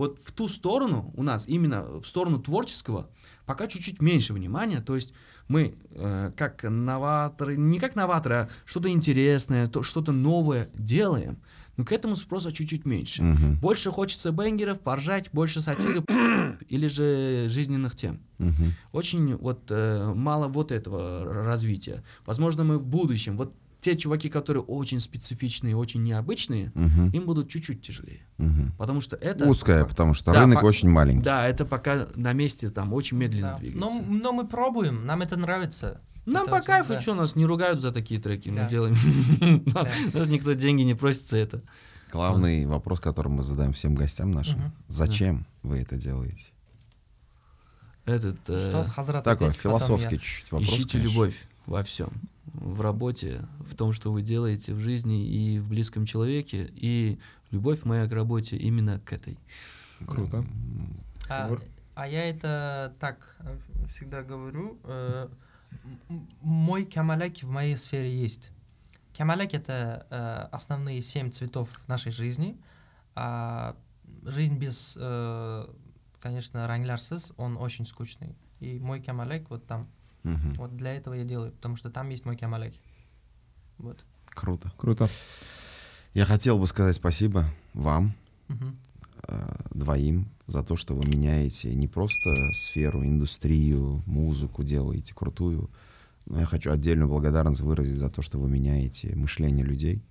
вот в ту сторону у нас, именно в сторону творческого, пока чуть-чуть меньше внимания. То есть мы э, как новаторы, не как новаторы, а что-то интересное, то, что-то новое делаем, но к этому спроса чуть-чуть меньше. Мгм. Больше хочется бенгеров, поржать, больше сатиры <coughs> или же жизненных тем. Мгм. Очень вот э, мало вот этого развития. Возможно, мы в будущем, вот те чуваки, которые очень специфичные, очень необычные, Мгм. им будут чуть-чуть тяжелее. Мгм. Потому что это... Узкая, потому что Да, рынок по- очень маленький. Да, это пока на месте там очень медленно Да. двигается. Но, но мы пробуем, нам это нравится. Нам это по очень- кайфу, да. что нас не ругают за такие треки, Да. мы делаем. <laughs> <laughs> Нас никто деньги не просит за это. Главный вопрос, который мы задаем всем гостям нашим. Зачем вы это делаете? Этот... э, Что Хазрат Такой философский чуть-чуть вопрос. Ищите конечно. любовь во всем. В работе, в том, что вы делаете в жизни и в близком человеке. И любовь моя к работе именно к этой. Круто. А, а я это так э, всегда говорю. э, мой камаляк в моей сфере есть. Камаляк это э, основные семь цветов нашей жизни. А жизнь без, э, конечно, ранглярсыз, он очень скучный. И мой камаляк вот там. Мгм. Вот для этого я делаю, потому что там есть мой камаляк. Вот. Круто. Круто. Я хотел бы сказать спасибо вам, Мгм. э, двоим, за то, что вы меняете не просто сферу, индустрию, музыку делаете крутую, но я хочу отдельную благодарность выразить за то, что вы меняете мышление людей,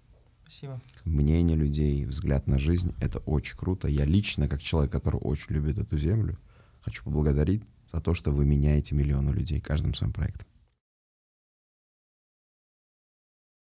Спасибо. мнение людей, взгляд на жизнь. Это очень круто. Я лично, как человек, который очень любит эту землю, хочу поблагодарить за то, что вы меняете миллионы людей каждым своим проектом.